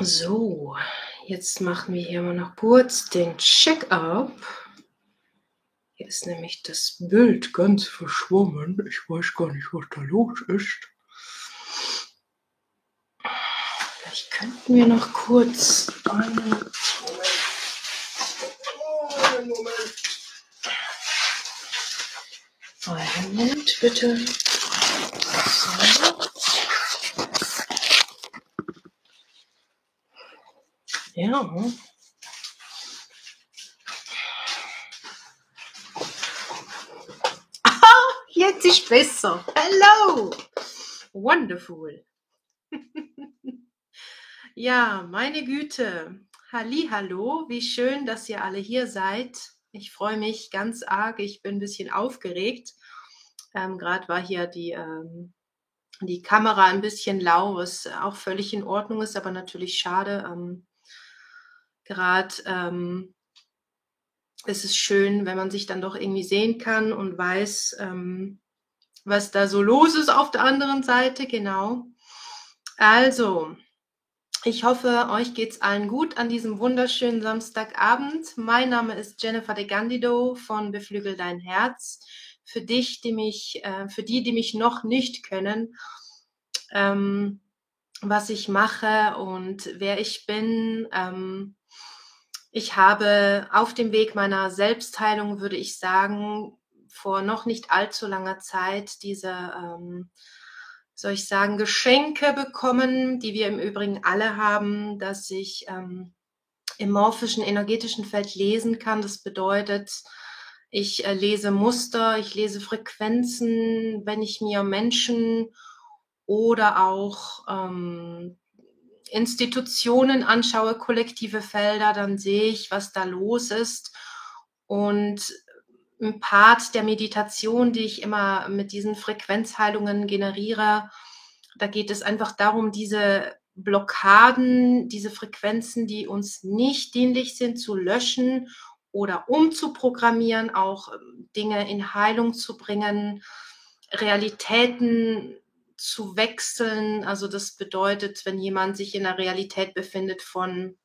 So, jetzt machen wir hier mal noch kurz den Check-up. Hier ist nämlich das Bild ganz verschwommen. Ich weiß gar nicht, was da los ist. Vielleicht könnten wir noch kurz einen Moment. Einen Moment. Einen Moment, bitte. So. Ja. Ah, jetzt ist besser. Hello. Wonderful. ja, meine Güte. Halli, hallo. Wie schön, dass ihr alle hier seid. Ich freue mich ganz arg. Ich bin ein bisschen aufgeregt. Ähm, Gerade war hier die, ähm, die Kamera ein bisschen lau, was auch völlig in Ordnung ist, aber natürlich schade. Ähm, Gerade ähm, ist es schön, wenn man sich dann doch irgendwie sehen kann und weiß, ähm, was da so los ist auf der anderen Seite. Genau. Also, ich hoffe, euch geht's allen gut an diesem wunderschönen Samstagabend. Mein Name ist Jennifer de Gandido von Beflügel dein Herz. Für dich, die mich, äh, für die, die mich noch nicht kennen, ähm, was ich mache und wer ich bin. Ähm, ich habe auf dem Weg meiner Selbstheilung, würde ich sagen, vor noch nicht allzu langer Zeit diese, ähm, soll ich sagen, Geschenke bekommen, die wir im Übrigen alle haben, dass ich ähm, im morphischen energetischen Feld lesen kann. Das bedeutet, ich äh, lese Muster, ich lese Frequenzen, wenn ich mir Menschen oder auch ähm, Institutionen anschaue, kollektive Felder, dann sehe ich, was da los ist. Und ein Part der Meditation, die ich immer mit diesen Frequenzheilungen generiere, da geht es einfach darum, diese Blockaden, diese Frequenzen, die uns nicht dienlich sind, zu löschen oder umzuprogrammieren, auch ähm, Dinge in Heilung zu bringen, Realitäten zu wechseln. Also das bedeutet, wenn jemand sich in der Realität befindet von,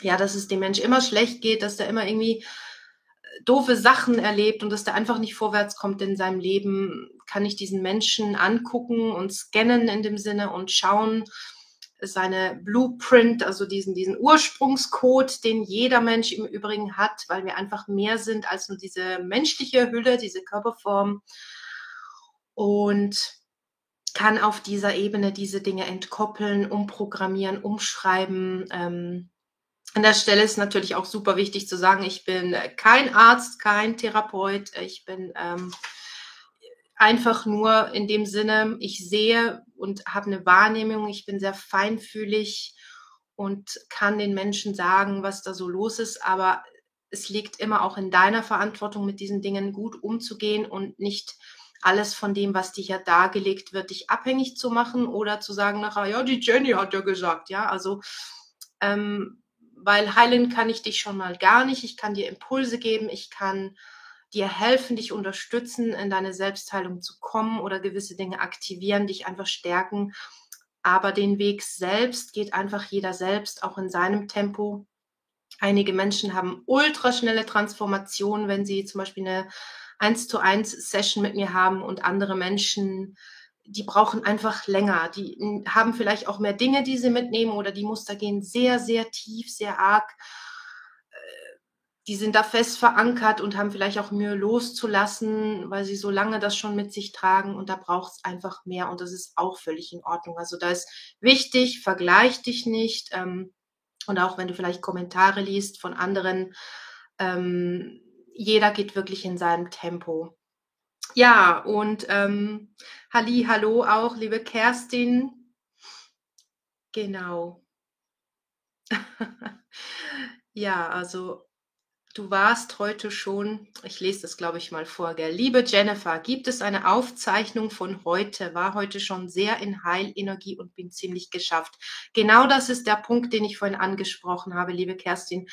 ja, dass es dem Mensch immer schlecht geht, dass der immer irgendwie äh, doofe Sachen erlebt und dass der einfach nicht vorwärts kommt in seinem Leben, kann ich diesen Menschen angucken und scannen in dem Sinne und schauen, seine Blueprint, also diesen, diesen Ursprungscode, den jeder Mensch im Übrigen hat, weil wir einfach mehr sind als nur diese menschliche Hülle, diese Körperform. Und kann auf dieser Ebene diese Dinge entkoppeln, umprogrammieren, umschreiben. Ähm, an der Stelle ist natürlich auch super wichtig zu sagen, ich bin kein Arzt, kein Therapeut, ich bin ähm, einfach nur in dem Sinne, ich sehe und habe eine Wahrnehmung, ich bin sehr feinfühlig und kann den Menschen sagen, was da so los ist, aber es liegt immer auch in deiner Verantwortung, mit diesen Dingen gut umzugehen und nicht alles von dem, was dir ja dargelegt wird, dich abhängig zu machen oder zu sagen nachher, ja, die Jenny hat ja gesagt, ja, also ähm, weil heilen kann ich dich schon mal gar nicht. Ich kann dir Impulse geben, ich kann dir helfen, dich unterstützen, in deine Selbstheilung zu kommen oder gewisse Dinge aktivieren, dich einfach stärken. Aber den Weg selbst geht einfach jeder selbst, auch in seinem Tempo. Einige Menschen haben ultraschnelle Transformationen, wenn sie zum Beispiel eine eins zu eins Session mit mir haben und andere Menschen, die brauchen einfach länger. Die haben vielleicht auch mehr Dinge, die sie mitnehmen oder die Muster gehen sehr, sehr tief, sehr arg. Äh, die sind da fest verankert und haben vielleicht auch Mühe loszulassen, weil sie so lange das schon mit sich tragen und da braucht es einfach mehr und das ist auch völlig in Ordnung. Also da ist wichtig, vergleich dich nicht ähm, und auch wenn du vielleicht Kommentare liest von anderen, ähm, jeder geht wirklich in seinem Tempo. Ja, und ähm, Halli, hallo auch, liebe Kerstin. Genau. ja, also du warst heute schon, ich lese das glaube ich mal vor, gell? Liebe Jennifer, gibt es eine Aufzeichnung von heute? War heute schon sehr in Heilenergie und bin ziemlich geschafft. Genau das ist der Punkt, den ich vorhin angesprochen habe, liebe Kerstin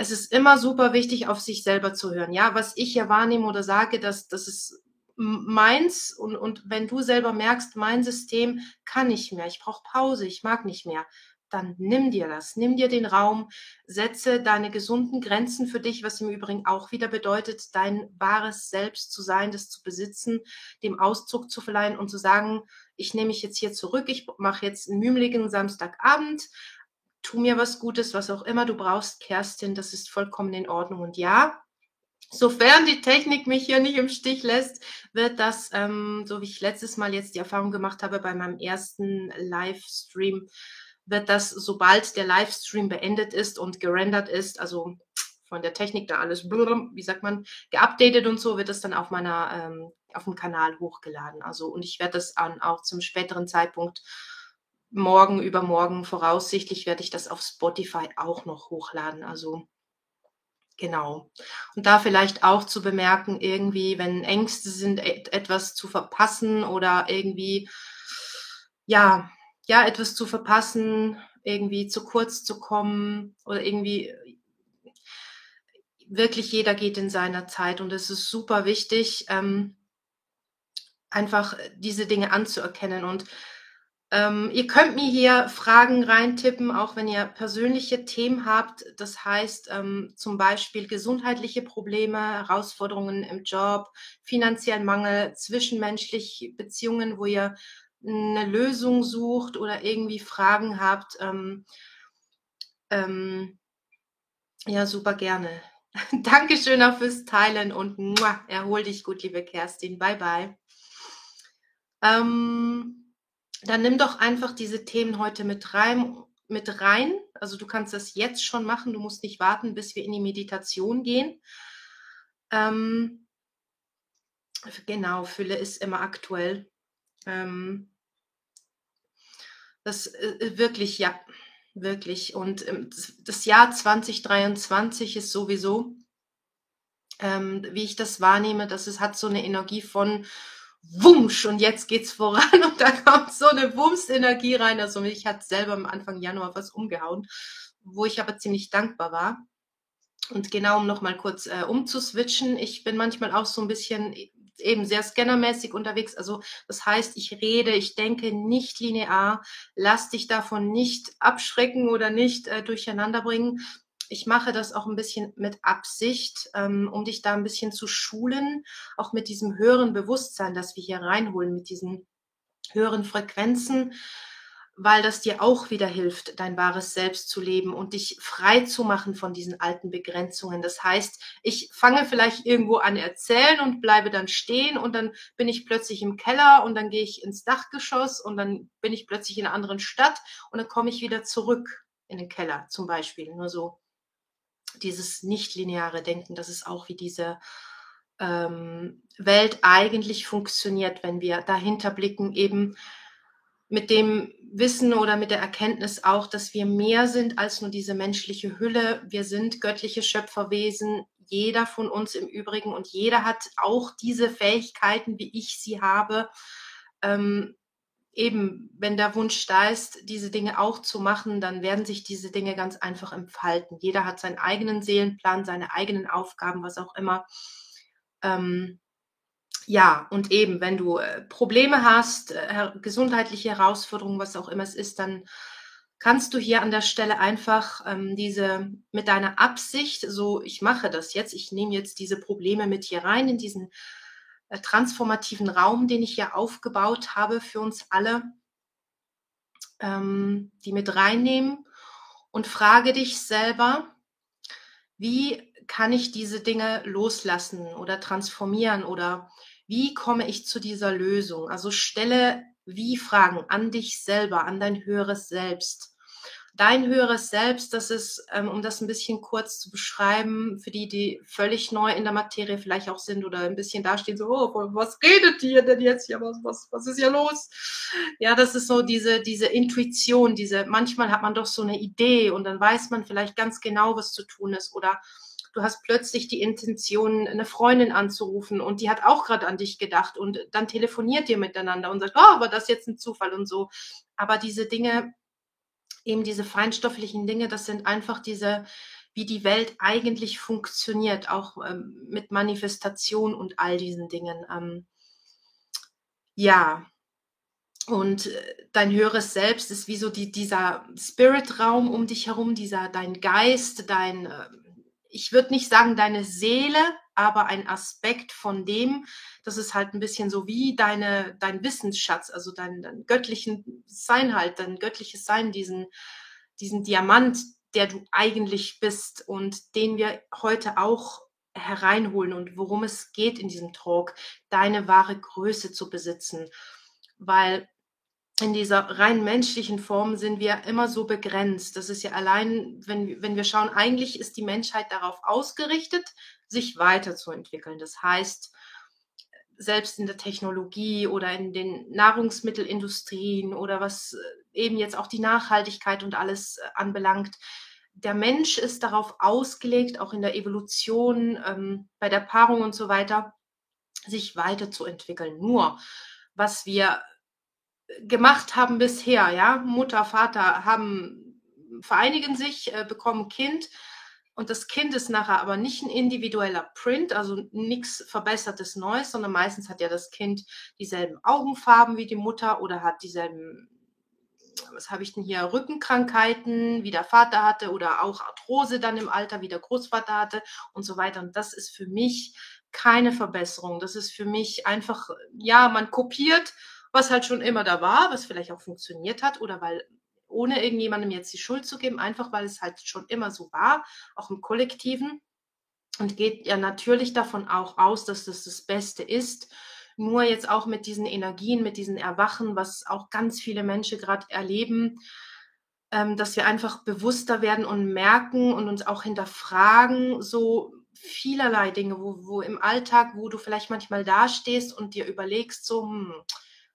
es ist immer super wichtig, auf sich selber zu hören. Ja, was ich hier wahrnehme oder sage, dass das ist meins und, und wenn du selber merkst, mein System kann nicht mehr, ich brauche Pause, ich mag nicht mehr, dann nimm dir das. Nimm dir den Raum, setze deine gesunden Grenzen für dich, was im Übrigen auch wieder bedeutet, dein wahres Selbst zu sein, das zu besitzen, dem Ausdruck zu verleihen und zu sagen, ich nehme mich jetzt hier zurück, ich mache jetzt einen mümeligen Samstagabend, tu mir was Gutes, was auch immer du brauchst, Kerstin, das ist vollkommen in Ordnung. Und ja, Sofern die Technik mich hier nicht im Stich lässt, wird das, ähm, so wie ich letztes Mal jetzt die Erfahrung gemacht habe bei meinem ersten Livestream, wird das, sobald der Livestream beendet ist und gerendert ist, also von der Technik da alles, wie sagt man, geupdatet und so, wird es dann auf meiner, ähm, auf dem Kanal hochgeladen. Also, und ich werde das an, auch zum späteren Zeitpunkt morgen, übermorgen voraussichtlich werde ich das auf Spotify auch noch hochladen. Also, Genau. Und da vielleicht auch zu bemerken, irgendwie, wenn Ängste sind, etwas zu verpassen oder irgendwie, ja, ja, etwas zu verpassen, irgendwie zu kurz zu kommen oder irgendwie, wirklich jeder geht in seiner Zeit und es ist super wichtig, ähm, einfach diese Dinge anzuerkennen und ähm, ihr könnt mir hier Fragen reintippen, auch wenn ihr persönliche Themen habt. Das heißt ähm, zum Beispiel gesundheitliche Probleme, Herausforderungen im Job, finanziellen Mangel, zwischenmenschliche Beziehungen, wo ihr eine Lösung sucht oder irgendwie Fragen habt. Ähm, ähm, ja, super gerne. Dankeschön auch fürs Teilen und muah, erhol dich gut, liebe Kerstin. Bye, bye. Dann nimm doch einfach diese Themen heute mit rein, mit rein. Also du kannst das jetzt schon machen. Du musst nicht warten, bis wir in die Meditation gehen. Ähm, genau, Fülle ist immer aktuell. Ähm, das äh, wirklich, ja, wirklich. Und ähm, das Jahr 2023 ist sowieso, ähm, wie ich das wahrnehme, dass es hat so eine Energie von Wumsch und jetzt geht's voran und da kommt so eine Wumms-Energie rein. Also mich hat selber am Anfang Januar was umgehauen, wo ich aber ziemlich dankbar war. Und genau, um nochmal kurz äh, umzuswitchen, ich bin manchmal auch so ein bisschen eben sehr scannermäßig unterwegs. Also das heißt, ich rede, ich denke nicht linear, lass dich davon nicht abschrecken oder nicht äh, durcheinander bringen, ich mache das auch ein bisschen mit Absicht, ähm, um dich da ein bisschen zu schulen, auch mit diesem höheren Bewusstsein, das wir hier reinholen, mit diesen höheren Frequenzen, weil das dir auch wieder hilft, dein wahres Selbst zu leben und dich frei zu machen von diesen alten Begrenzungen. Das heißt, ich fange vielleicht irgendwo an erzählen und bleibe dann stehen und dann bin ich plötzlich im Keller und dann gehe ich ins Dachgeschoss und dann bin ich plötzlich in einer anderen Stadt und dann komme ich wieder zurück in den Keller zum Beispiel. Nur so dieses nicht-lineare Denken, das ist auch wie diese ähm, Welt eigentlich funktioniert, wenn wir dahinter blicken, eben mit dem Wissen oder mit der Erkenntnis auch, dass wir mehr sind als nur diese menschliche Hülle. Wir sind göttliche Schöpferwesen, jeder von uns im Übrigen und jeder hat auch diese Fähigkeiten, wie ich sie habe. Ähm, eben, wenn der Wunsch da ist, diese Dinge auch zu machen, dann werden sich diese Dinge ganz einfach entfalten. Jeder hat seinen eigenen Seelenplan, seine eigenen Aufgaben, was auch immer. Ähm, ja, und eben, wenn du äh, Probleme hast, äh, gesundheitliche Herausforderungen, was auch immer es ist, dann kannst du hier an der Stelle einfach ähm, diese mit deiner Absicht, so ich mache das jetzt, ich nehme jetzt diese Probleme mit hier rein in diesen transformativen Raum, den ich ja aufgebaut habe für uns alle, ähm, die mit reinnehmen und frage dich selber, wie kann ich diese Dinge loslassen oder transformieren oder wie komme ich zu dieser Lösung? Also stelle wie Fragen an dich selber, an dein höheres Selbst dein höheres Selbst, das ist, ähm, um das ein bisschen kurz zu beschreiben, für die, die völlig neu in der Materie vielleicht auch sind oder ein bisschen dastehen, so, oh, was redet ihr denn jetzt hier? Was, was, was ist hier los? Ja, das ist so diese, diese Intuition, diese, manchmal hat man doch so eine Idee und dann weiß man vielleicht ganz genau, was zu tun ist oder du hast plötzlich die Intention, eine Freundin anzurufen und die hat auch gerade an dich gedacht und dann telefoniert ihr miteinander und sagt, oh, aber das jetzt ein Zufall und so. Aber diese Dinge eben diese feinstofflichen Dinge, das sind einfach diese, wie die Welt eigentlich funktioniert, auch ähm, mit Manifestation und all diesen Dingen. Ähm, ja, Und äh, dein höheres Selbst ist wie so die, dieser Spirit-Raum um dich herum, dieser dein Geist, dein, ähm, ich würde nicht sagen deine Seele, aber ein Aspekt von dem, das ist halt ein bisschen so wie deine, dein Wissensschatz, also dein, dein göttlichen Sein halt, dein göttliches Sein, diesen, diesen Diamant, der du eigentlich bist und den wir heute auch hereinholen und worum es geht in diesem Talk, deine wahre Größe zu besitzen. Weil in dieser rein menschlichen Form sind wir immer so begrenzt. Das ist ja allein, wenn, wenn wir schauen, eigentlich ist die Menschheit darauf ausgerichtet, sich weiterzuentwickeln. Das heißt, selbst in der Technologie oder in den Nahrungsmittelindustrien oder was äh, eben jetzt auch die Nachhaltigkeit und alles äh, anbelangt, der Mensch ist darauf ausgelegt, auch in der Evolution, ähm, bei der Paarung und so weiter, sich weiterzuentwickeln. Nur, was wir gemacht haben bisher, ja, Mutter, Vater haben, vereinigen sich, äh, bekommen Kind und das Kind ist nachher aber nicht ein individueller Print, also nichts verbessertes Neues, sondern meistens hat ja das Kind dieselben Augenfarben wie die Mutter oder hat dieselben was habe ich denn hier, Rückenkrankheiten, wie der Vater hatte oder auch Arthrose dann im Alter, wie der Großvater hatte und so weiter. Und das ist für mich keine Verbesserung. Das ist für mich einfach, ja, man kopiert, was halt schon immer da war, was vielleicht auch funktioniert hat oder weil ohne irgendjemandem jetzt die Schuld zu geben, einfach weil es halt schon immer so war, auch im Kollektiven und geht ja natürlich davon auch aus, dass das das Beste ist nur jetzt auch mit diesen Energien, mit diesen Erwachen, was auch ganz viele Menschen gerade erleben, ähm, dass wir einfach bewusster werden und merken und uns auch hinterfragen, so vielerlei Dinge, wo, wo im Alltag, wo du vielleicht manchmal dastehst und dir überlegst, so, hm,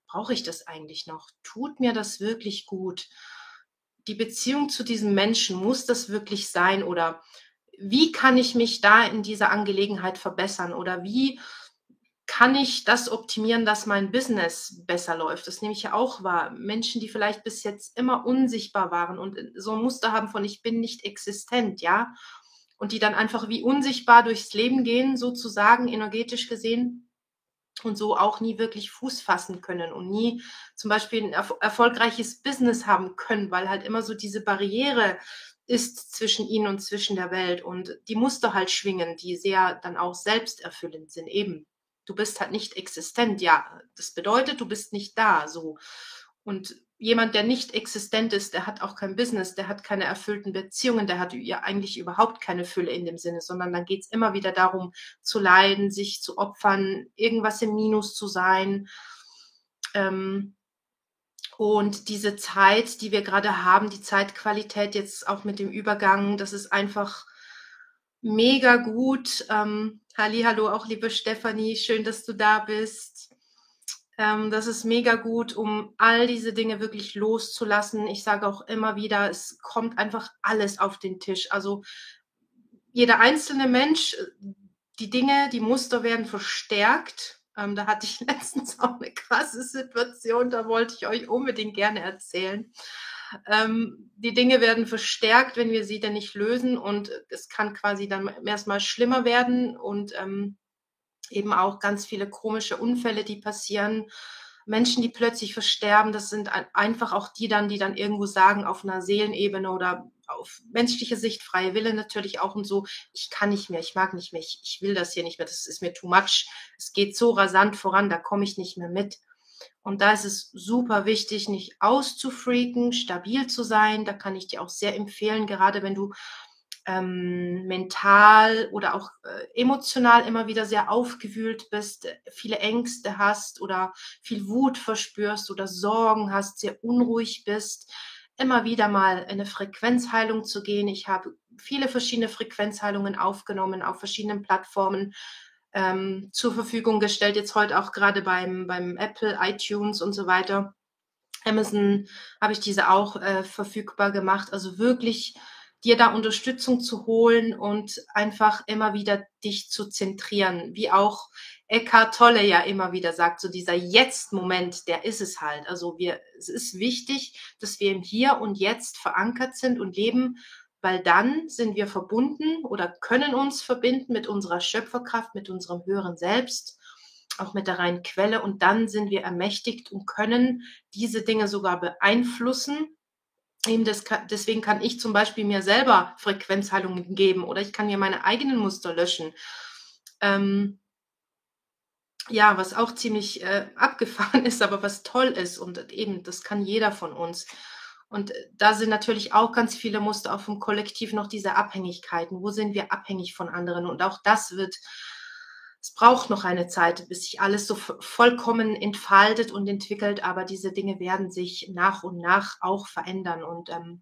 brauche ich das eigentlich noch? Tut mir das wirklich gut? Die Beziehung zu diesem Menschen, muss das wirklich sein? Oder wie kann ich mich da in dieser Angelegenheit verbessern? Oder wie kann ich das optimieren, dass mein Business besser läuft? Das nehme ich ja auch wahr. Menschen, die vielleicht bis jetzt immer unsichtbar waren und so ein Muster haben von ich bin nicht existent, ja, und die dann einfach wie unsichtbar durchs Leben gehen, sozusagen energetisch gesehen und so auch nie wirklich Fuß fassen können und nie zum Beispiel ein erf erfolgreiches Business haben können, weil halt immer so diese Barriere ist zwischen ihnen und zwischen der Welt und die Muster halt schwingen, die sehr dann auch selbsterfüllend sind eben du bist halt nicht existent. Ja, das bedeutet, du bist nicht da, so. Und jemand, der nicht existent ist, der hat auch kein Business, der hat keine erfüllten Beziehungen, der hat ja eigentlich überhaupt keine Fülle in dem Sinne, sondern dann geht es immer wieder darum, zu leiden, sich zu opfern, irgendwas im Minus zu sein. Ähm, und diese Zeit, die wir gerade haben, die Zeitqualität jetzt auch mit dem Übergang, das ist einfach mega gut. Ähm, hallo auch liebe Stefanie, schön, dass du da bist. Ähm, das ist mega gut, um all diese Dinge wirklich loszulassen. Ich sage auch immer wieder, es kommt einfach alles auf den Tisch. Also jeder einzelne Mensch, die Dinge, die Muster werden verstärkt. Ähm, da hatte ich letztens auch eine krasse Situation, da wollte ich euch unbedingt gerne erzählen. Ähm, die Dinge werden verstärkt, wenn wir sie dann nicht lösen und es kann quasi dann erstmal schlimmer werden und ähm, eben auch ganz viele komische Unfälle, die passieren. Menschen, die plötzlich versterben, das sind einfach auch die dann, die dann irgendwo sagen, auf einer Seelenebene oder auf menschliche Sicht, freie Wille natürlich auch und so, ich kann nicht mehr, ich mag nicht mehr, ich, ich will das hier nicht mehr, das ist mir too much, es geht so rasant voran, da komme ich nicht mehr mit. Und da ist es super wichtig, nicht auszufreaken, stabil zu sein. Da kann ich dir auch sehr empfehlen, gerade wenn du ähm, mental oder auch äh, emotional immer wieder sehr aufgewühlt bist, viele Ängste hast oder viel Wut verspürst oder Sorgen hast, sehr unruhig bist, immer wieder mal in eine Frequenzheilung zu gehen. Ich habe viele verschiedene Frequenzheilungen aufgenommen auf verschiedenen Plattformen ähm, zur Verfügung gestellt, jetzt heute auch gerade beim, beim Apple, iTunes und so weiter. Amazon habe ich diese auch äh, verfügbar gemacht. Also wirklich dir da Unterstützung zu holen und einfach immer wieder dich zu zentrieren, wie auch Eckhart Tolle ja immer wieder sagt, so dieser Jetzt-Moment, der ist es halt. Also wir, es ist wichtig, dass wir im Hier und Jetzt verankert sind und leben weil dann sind wir verbunden oder können uns verbinden mit unserer Schöpferkraft, mit unserem höheren Selbst auch mit der reinen Quelle. Und dann sind wir ermächtigt und können diese Dinge sogar beeinflussen. Eben das, deswegen kann ich zum Beispiel mir selber Frequenzheilungen geben oder ich kann mir meine eigenen Muster löschen. Ähm, ja, was auch ziemlich äh, abgefahren ist, aber was toll ist und eben, das kann jeder von uns. Und äh, da sind natürlich auch ganz viele Muster auf dem Kollektiv noch diese Abhängigkeiten. Wo sind wir abhängig von anderen? Und auch das wird, es braucht noch eine Zeit, bis sich alles so vollkommen entfaltet und entwickelt, aber diese Dinge werden sich nach und nach auch verändern. Und ähm,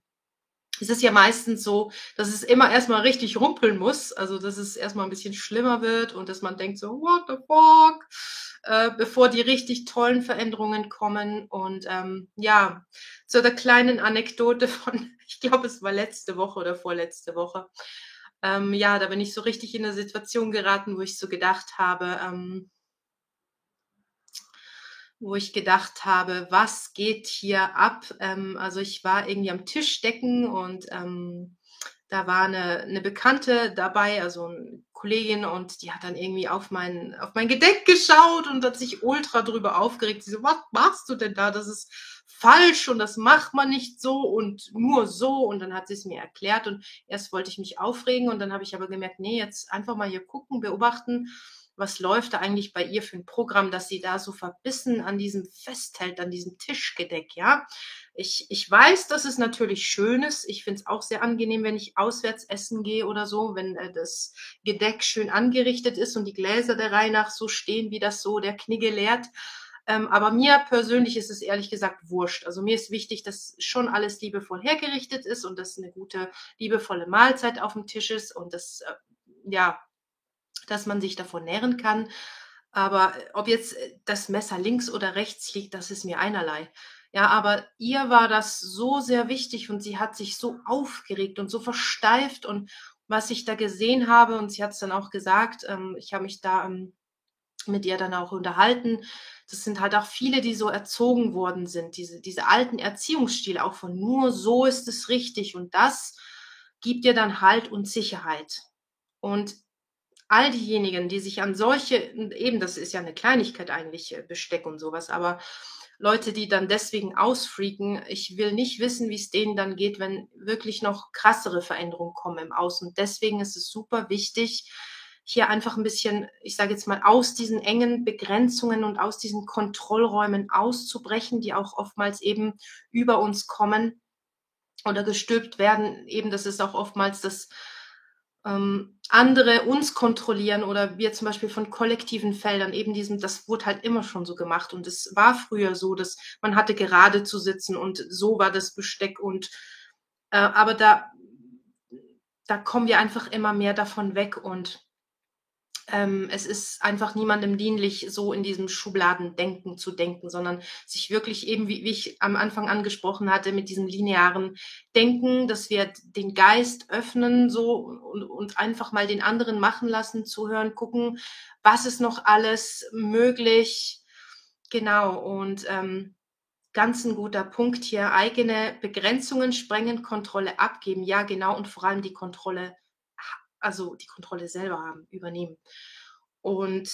es ist ja meistens so, dass es immer erstmal richtig rumpeln muss, also dass es erstmal ein bisschen schlimmer wird und dass man denkt so, what the fuck, äh, bevor die richtig tollen Veränderungen kommen. Und ähm, ja, zu der kleinen Anekdote von, ich glaube, es war letzte Woche oder vorletzte Woche. Ähm, ja, da bin ich so richtig in eine Situation geraten, wo ich so gedacht habe, ähm, wo ich gedacht habe, was geht hier ab? Ähm, also ich war irgendwie am Tisch decken und ähm, da war eine, eine Bekannte dabei, also eine Kollegin, und die hat dann irgendwie auf mein, auf mein Gedeck geschaut und hat sich ultra drüber aufgeregt. Sie so, was machst du denn da? Das ist falsch und das macht man nicht so und nur so. Und dann hat sie es mir erklärt und erst wollte ich mich aufregen und dann habe ich aber gemerkt, nee, jetzt einfach mal hier gucken, beobachten was läuft da eigentlich bei ihr für ein Programm, dass sie da so verbissen an diesem festhält, an diesem Tischgedeck, ja. Ich, ich weiß, dass es natürlich schön ist. Ich finde es auch sehr angenehm, wenn ich auswärts essen gehe oder so, wenn äh, das Gedeck schön angerichtet ist und die Gläser der Reihe nach so stehen, wie das so der Knigge lehrt. Ähm, aber mir persönlich ist es ehrlich gesagt wurscht. Also mir ist wichtig, dass schon alles liebevoll hergerichtet ist und dass eine gute, liebevolle Mahlzeit auf dem Tisch ist und das, äh, ja, dass man sich davon nähren kann. Aber äh, ob jetzt äh, das Messer links oder rechts liegt, das ist mir einerlei. Ja, aber ihr war das so sehr wichtig und sie hat sich so aufgeregt und so versteift und was ich da gesehen habe und sie hat es dann auch gesagt, ähm, ich habe mich da ähm, mit ihr dann auch unterhalten. Das sind halt auch viele, die so erzogen worden sind, diese, diese alten Erziehungsstile, auch von nur so ist es richtig und das gibt ihr dann Halt und Sicherheit. Und all diejenigen, die sich an solche, eben das ist ja eine Kleinigkeit eigentlich, äh, Besteck und sowas, aber Leute, die dann deswegen ausfreaken, ich will nicht wissen, wie es denen dann geht, wenn wirklich noch krassere Veränderungen kommen im Außen. Deswegen ist es super wichtig, hier einfach ein bisschen, ich sage jetzt mal, aus diesen engen Begrenzungen und aus diesen Kontrollräumen auszubrechen, die auch oftmals eben über uns kommen oder gestülpt werden. Eben, das ist auch oftmals das ähm, andere uns kontrollieren oder wir zum Beispiel von kollektiven Feldern, eben diesem, das wurde halt immer schon so gemacht und es war früher so, dass man hatte gerade zu sitzen und so war das Besteck und äh, aber da, da kommen wir einfach immer mehr davon weg und ähm, es ist einfach niemandem dienlich, so in diesem Schubladendenken zu denken, sondern sich wirklich eben, wie, wie ich am Anfang angesprochen hatte, mit diesem linearen Denken, dass wir den Geist öffnen so und, und einfach mal den anderen machen lassen, zuhören, gucken, was ist noch alles möglich. Genau, und ähm, ganz ein guter Punkt hier, eigene Begrenzungen sprengen, Kontrolle abgeben. Ja, genau, und vor allem die Kontrolle also die Kontrolle selber haben, übernehmen. Und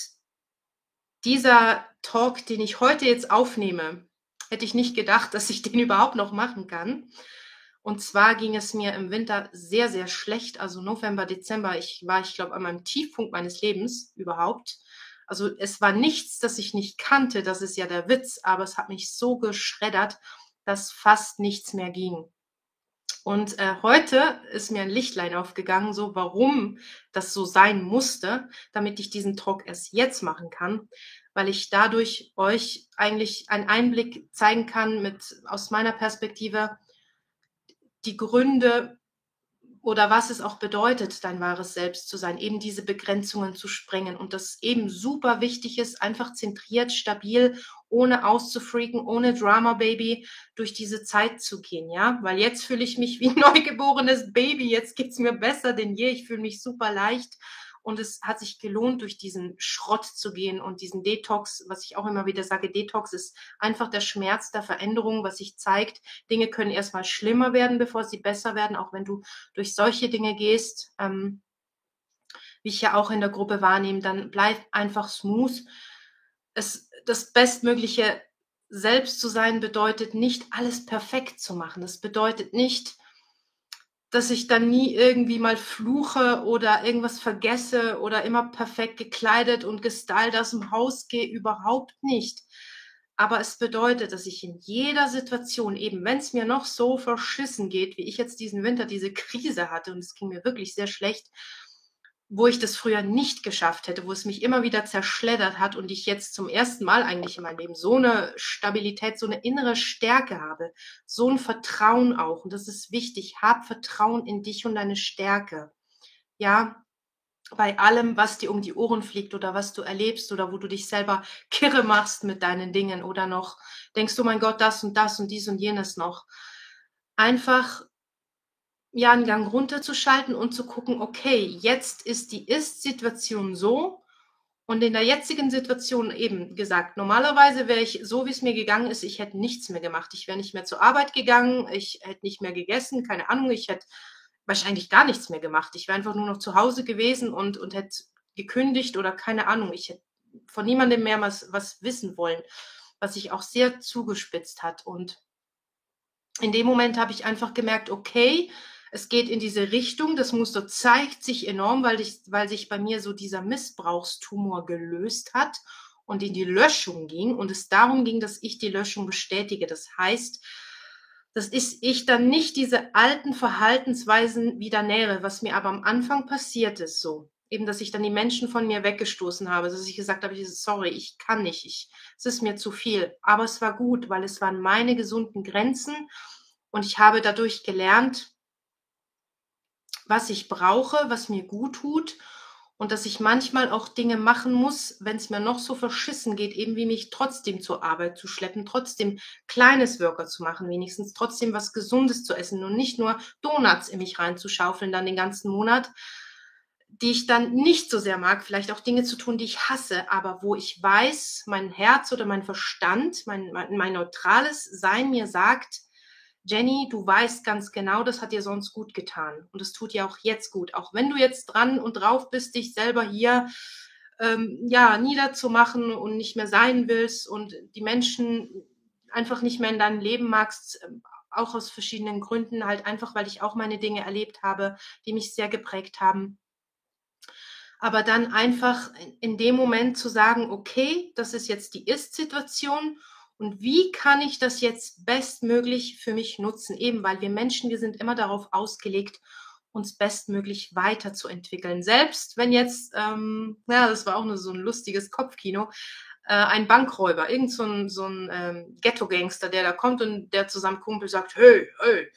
dieser Talk, den ich heute jetzt aufnehme, hätte ich nicht gedacht, dass ich den überhaupt noch machen kann. Und zwar ging es mir im Winter sehr, sehr schlecht. Also November, Dezember, ich war, ich glaube, an meinem Tiefpunkt meines Lebens überhaupt. Also es war nichts, das ich nicht kannte, das ist ja der Witz, aber es hat mich so geschreddert, dass fast nichts mehr ging. Und äh, heute ist mir ein Lichtlein aufgegangen, so warum das so sein musste, damit ich diesen Talk erst jetzt machen kann, weil ich dadurch euch eigentlich einen Einblick zeigen kann mit aus meiner Perspektive die Gründe, oder was es auch bedeutet, dein wahres Selbst zu sein, eben diese Begrenzungen zu sprengen und das eben super wichtig ist, einfach zentriert, stabil, ohne auszufreaken, ohne Drama Baby durch diese Zeit zu gehen, ja, weil jetzt fühle ich mich wie ein neugeborenes Baby, jetzt geht's mir besser denn je, ich fühle mich super leicht. Und es hat sich gelohnt, durch diesen Schrott zu gehen und diesen Detox, was ich auch immer wieder sage, Detox ist einfach der Schmerz der Veränderung, was sich zeigt, Dinge können erstmal schlimmer werden, bevor sie besser werden, auch wenn du durch solche Dinge gehst, ähm, wie ich ja auch in der Gruppe wahrnehme, dann bleib einfach smooth. es, das Bestmögliche selbst zu sein bedeutet nicht, alles perfekt zu machen. Das bedeutet nicht, dass ich dann nie irgendwie mal fluche oder irgendwas vergesse oder immer perfekt gekleidet und gestylt aus dem Haus gehe. Überhaupt nicht. Aber es bedeutet, dass ich in jeder Situation, eben wenn es mir noch so verschissen geht, wie ich jetzt diesen Winter diese Krise hatte, und es ging mir wirklich sehr schlecht, wo ich das früher nicht geschafft hätte, wo es mich immer wieder zerschleddert hat und ich jetzt zum ersten Mal eigentlich in meinem Leben so eine Stabilität, so eine innere Stärke habe, so ein Vertrauen auch. Und das ist wichtig. Hab Vertrauen in dich und deine Stärke. Ja, bei allem, was dir um die Ohren fliegt oder was du erlebst oder wo du dich selber kirre machst mit deinen Dingen oder noch denkst du, mein Gott, das und das und dies und jenes noch. Einfach ja einen Gang runterzuschalten und zu gucken, okay, jetzt ist die Ist-Situation so und in der jetzigen Situation eben gesagt, normalerweise wäre ich so, wie es mir gegangen ist, ich hätte nichts mehr gemacht. Ich wäre nicht mehr zur Arbeit gegangen, ich hätte nicht mehr gegessen, keine Ahnung, ich hätte wahrscheinlich gar nichts mehr gemacht. Ich wäre einfach nur noch zu Hause gewesen und, und hätte gekündigt oder keine Ahnung. Ich hätte von niemandem mehr was, was wissen wollen, was sich auch sehr zugespitzt hat. Und in dem Moment habe ich einfach gemerkt, okay, es geht in diese Richtung. Das Muster zeigt sich enorm, weil, ich, weil sich bei mir so dieser Missbrauchstumor gelöst hat und in die Löschung ging und es darum ging, dass ich die Löschung bestätige. Das heißt, dass ist ich dann nicht diese alten Verhaltensweisen wieder nähere, was mir aber am Anfang passiert ist, so. Eben, dass ich dann die Menschen von mir weggestoßen habe, dass ich gesagt habe, sorry, ich kann nicht, ich, es ist mir zu viel. Aber es war gut, weil es waren meine gesunden Grenzen und ich habe dadurch gelernt, was ich brauche, was mir gut tut und dass ich manchmal auch Dinge machen muss, wenn es mir noch so verschissen geht, eben wie mich trotzdem zur Arbeit zu schleppen, trotzdem kleines Worker zu machen, wenigstens trotzdem was Gesundes zu essen und nicht nur Donuts in mich reinzuschaufeln dann den ganzen Monat, die ich dann nicht so sehr mag, vielleicht auch Dinge zu tun, die ich hasse, aber wo ich weiß, mein Herz oder mein Verstand, mein, mein, mein neutrales Sein mir sagt, Jenny, du weißt ganz genau, das hat dir sonst gut getan. Und es tut dir auch jetzt gut. Auch wenn du jetzt dran und drauf bist, dich selber hier ähm, ja, niederzumachen und nicht mehr sein willst und die Menschen einfach nicht mehr in deinem Leben magst, ähm, auch aus verschiedenen Gründen, halt einfach, weil ich auch meine Dinge erlebt habe, die mich sehr geprägt haben. Aber dann einfach in dem Moment zu sagen, okay, das ist jetzt die Ist-Situation und wie kann ich das jetzt bestmöglich für mich nutzen? Eben weil wir Menschen, wir sind immer darauf ausgelegt, uns bestmöglich weiterzuentwickeln. Selbst wenn jetzt, ähm, ja, das war auch nur so ein lustiges Kopfkino, äh, ein Bankräuber, irgend so ein, so ein ähm, Ghetto-Gangster, der da kommt und der zu seinem Kumpel sagt, hey, hey,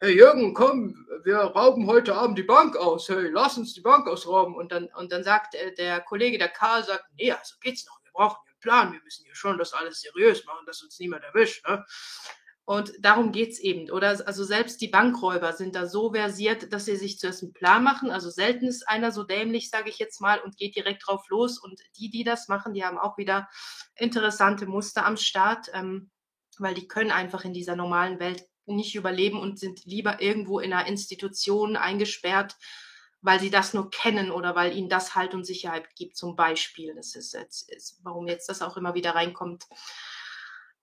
hey Jürgen, komm, wir rauben heute Abend die Bank aus, hey, lass uns die Bank ausrauben. Und dann, und dann sagt äh, der Kollege, der Karl, sagt, nee, also geht's noch, wir brauchen Plan. Wir müssen hier schon das alles seriös machen, dass uns niemand erwischt. Ne? Und darum geht es eben. Oder also selbst die Bankräuber sind da so versiert, dass sie sich zuerst einen Plan machen. Also selten ist einer so dämlich, sage ich jetzt mal, und geht direkt drauf los. Und die, die das machen, die haben auch wieder interessante Muster am Start, ähm, weil die können einfach in dieser normalen Welt nicht überleben und sind lieber irgendwo in einer Institution eingesperrt, weil sie das nur kennen oder weil ihnen das Halt und Sicherheit gibt, zum Beispiel. Das ist jetzt, ist, warum jetzt das auch immer wieder reinkommt.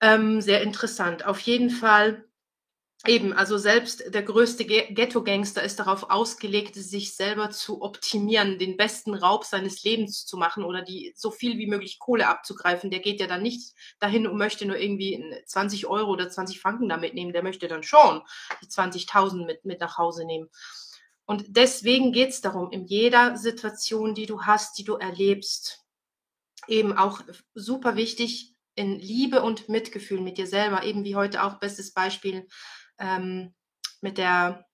Ähm, sehr interessant. Auf jeden Fall eben, also selbst der größte Ghetto-Gangster ist darauf ausgelegt, sich selber zu optimieren, den besten Raub seines Lebens zu machen oder die so viel wie möglich Kohle abzugreifen. Der geht ja dann nicht dahin und möchte nur irgendwie 20 Euro oder 20 Franken da mitnehmen. Der möchte dann schon die 20.000 mit, mit nach Hause nehmen. Und deswegen geht es darum, in jeder Situation, die du hast, die du erlebst, eben auch super wichtig, in Liebe und Mitgefühl mit dir selber, eben wie heute auch bestes Beispiel ähm, mit der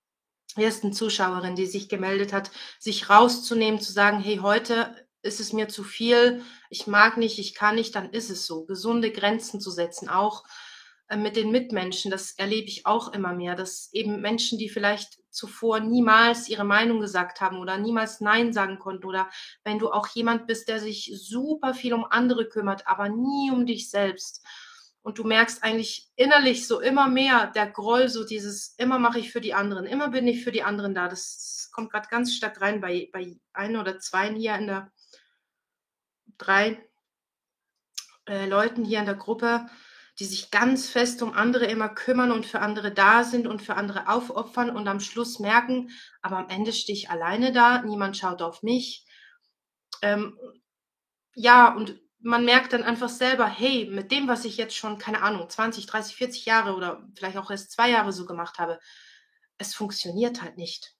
ersten Zuschauerin, die sich gemeldet hat, sich rauszunehmen, zu sagen, hey, heute ist es mir zu viel, ich mag nicht, ich kann nicht, dann ist es so. Gesunde Grenzen zu setzen, auch mit den Mitmenschen, das erlebe ich auch immer mehr, dass eben Menschen, die vielleicht zuvor niemals ihre Meinung gesagt haben oder niemals Nein sagen konnten oder wenn du auch jemand bist, der sich super viel um andere kümmert, aber nie um dich selbst und du merkst eigentlich innerlich so immer mehr der Groll, so dieses immer mache ich für die anderen, immer bin ich für die anderen da. Das kommt gerade ganz stark rein bei, bei ein oder zwei hier in der drei äh, Leuten hier in der Gruppe, die sich ganz fest um andere immer kümmern und für andere da sind und für andere aufopfern und am Schluss merken, aber am Ende stehe ich alleine da, niemand schaut auf mich. Ähm, ja, und man merkt dann einfach selber, hey, mit dem, was ich jetzt schon, keine Ahnung, 20, 30, 40 Jahre oder vielleicht auch erst zwei Jahre so gemacht habe, es funktioniert halt nicht.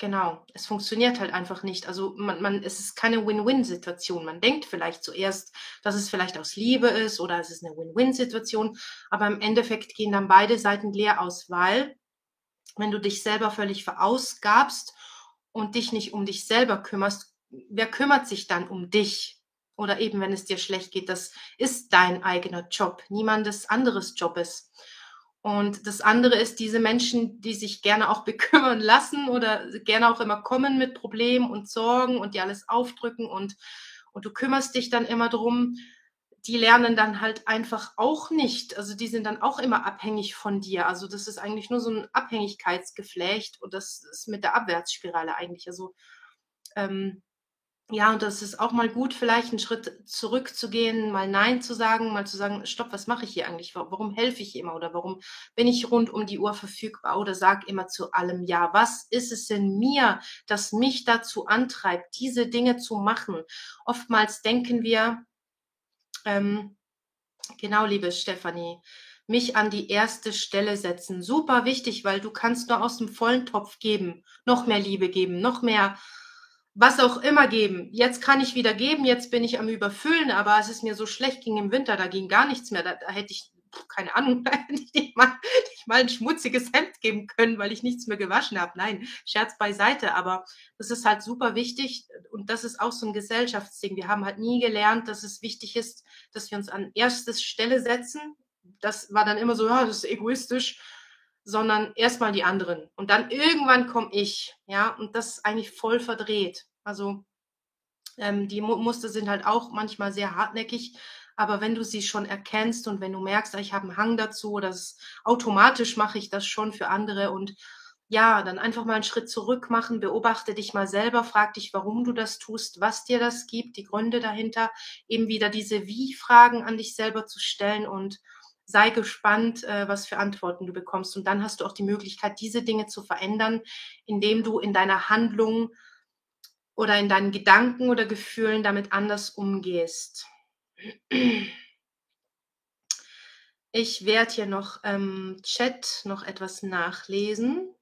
Genau, es funktioniert halt einfach nicht. Also man, man, es ist keine Win-Win-Situation. Man denkt vielleicht zuerst, dass es vielleicht aus Liebe ist oder es ist eine Win-Win-Situation, aber im Endeffekt gehen dann beide Seiten leer aus, weil wenn du dich selber völlig verausgabst und dich nicht um dich selber kümmerst, wer kümmert sich dann um dich? Oder eben, wenn es dir schlecht geht, das ist dein eigener Job, niemandes anderes Job ist. Und das andere ist diese Menschen, die sich gerne auch bekümmern lassen oder gerne auch immer kommen mit Problemen und Sorgen und die alles aufdrücken und, und du kümmerst dich dann immer drum. Die lernen dann halt einfach auch nicht. Also die sind dann auch immer abhängig von dir. Also das ist eigentlich nur so ein Abhängigkeitsgeflecht und das ist mit der Abwärtsspirale eigentlich. Also ähm, ja, und das ist auch mal gut, vielleicht einen Schritt zurückzugehen, mal Nein zu sagen, mal zu sagen, stopp, was mache ich hier eigentlich? Warum helfe ich immer oder warum bin ich rund um die Uhr verfügbar oder sag immer zu allem Ja? Was ist es in mir, das mich dazu antreibt, diese Dinge zu machen? Oftmals denken wir, ähm, genau, liebe Stefanie, mich an die erste Stelle setzen. Super wichtig, weil du kannst nur aus dem vollen Topf geben, noch mehr Liebe geben, noch mehr was auch immer geben. Jetzt kann ich wieder geben, jetzt bin ich am Überfüllen, aber es ist mir so schlecht ging im Winter, da ging gar nichts mehr. Da, da hätte ich, keine Ahnung, da hätte ich nicht mal, nicht mal ein schmutziges Hemd geben können, weil ich nichts mehr gewaschen habe. Nein, Scherz beiseite, aber das ist halt super wichtig und das ist auch so ein Gesellschaftsding. Wir haben halt nie gelernt, dass es wichtig ist, dass wir uns an erste Stelle setzen. Das war dann immer so, ja, das ist egoistisch sondern erstmal die anderen. Und dann irgendwann komme ich, ja, und das ist eigentlich voll verdreht. Also ähm, die Muster sind halt auch manchmal sehr hartnäckig, aber wenn du sie schon erkennst und wenn du merkst, ah, ich habe einen Hang dazu, dass automatisch mache ich das schon für andere und ja, dann einfach mal einen Schritt zurück machen, beobachte dich mal selber, frag dich, warum du das tust, was dir das gibt, die Gründe dahinter, eben wieder diese Wie-Fragen an dich selber zu stellen und sei gespannt, äh, was für Antworten du bekommst. Und dann hast du auch die Möglichkeit, diese Dinge zu verändern, indem du in deiner Handlung oder in deinen Gedanken oder Gefühlen damit anders umgehst. Ich werde hier noch im ähm, Chat noch etwas nachlesen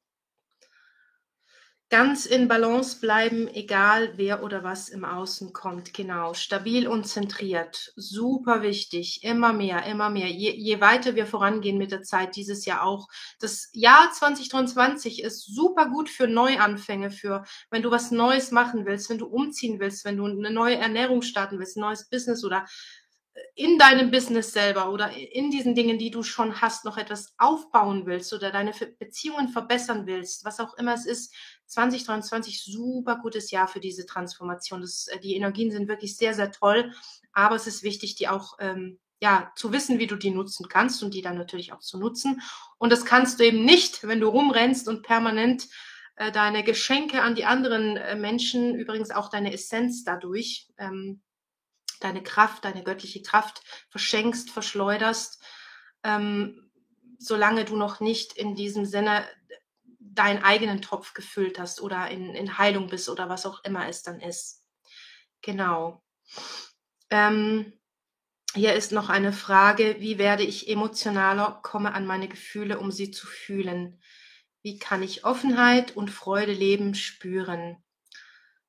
ganz in Balance bleiben, egal wer oder was im Außen kommt. Genau, stabil und zentriert. Super wichtig. Immer mehr, immer mehr. Je, je weiter wir vorangehen mit der Zeit, dieses Jahr auch. Das Jahr 2023 ist super gut für Neuanfänge, für wenn du was Neues machen willst, wenn du umziehen willst, wenn du eine neue Ernährung starten willst, ein neues Business oder in deinem Business selber oder in diesen Dingen, die du schon hast, noch etwas aufbauen willst oder deine Beziehungen verbessern willst, was auch immer es ist, 2023 super gutes Jahr für diese Transformation. Das, äh, die Energien sind wirklich sehr, sehr toll, aber es ist wichtig, die auch ähm, ja, zu wissen, wie du die nutzen kannst und die dann natürlich auch zu nutzen. Und das kannst du eben nicht, wenn du rumrennst und permanent äh, deine Geschenke an die anderen äh, Menschen, übrigens auch deine Essenz dadurch, ähm, deine Kraft, deine göttliche Kraft verschenkst, verschleuderst, ähm, solange du noch nicht in diesem Sinne deinen eigenen Topf gefüllt hast oder in, in Heilung bist oder was auch immer es dann ist. Genau. Ähm, hier ist noch eine Frage, wie werde ich emotionaler, komme an meine Gefühle, um sie zu fühlen? Wie kann ich Offenheit und Freude leben, spüren?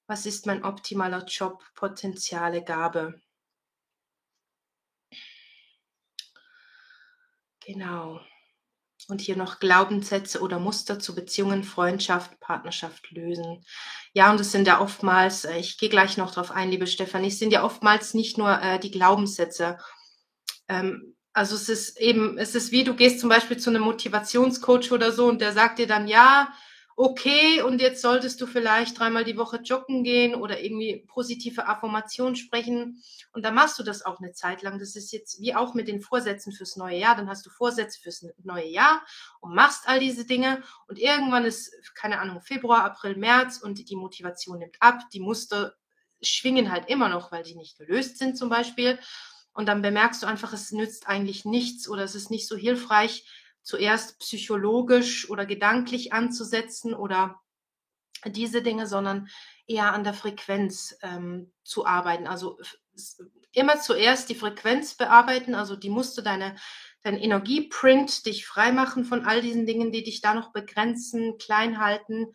Was ist mein optimaler Job, Potenziale, Gabe? Genau. Und hier noch Glaubenssätze oder Muster zu Beziehungen, Freundschaft, Partnerschaft lösen. Ja, und es sind ja oftmals, äh, ich gehe gleich noch drauf ein, liebe Stefanie, es sind ja oftmals nicht nur äh, die Glaubenssätze. Ähm, also es ist eben, es ist wie, du gehst zum Beispiel zu einem Motivationscoach oder so und der sagt dir dann, ja, okay, und jetzt solltest du vielleicht dreimal die Woche joggen gehen oder irgendwie positive Affirmation sprechen. Und dann machst du das auch eine Zeit lang. Das ist jetzt wie auch mit den Vorsätzen fürs neue Jahr. Dann hast du Vorsätze fürs neue Jahr und machst all diese Dinge. Und irgendwann ist, keine Ahnung, Februar, April, März und die Motivation nimmt ab. Die Muster schwingen halt immer noch, weil die nicht gelöst sind zum Beispiel. Und dann bemerkst du einfach, es nützt eigentlich nichts oder es ist nicht so hilfreich, zuerst psychologisch oder gedanklich anzusetzen oder diese Dinge, sondern eher an der Frequenz ähm, zu arbeiten. Also immer zuerst die Frequenz bearbeiten, also die musst du deine, dein Energieprint, dich freimachen von all diesen Dingen, die dich da noch begrenzen, klein halten,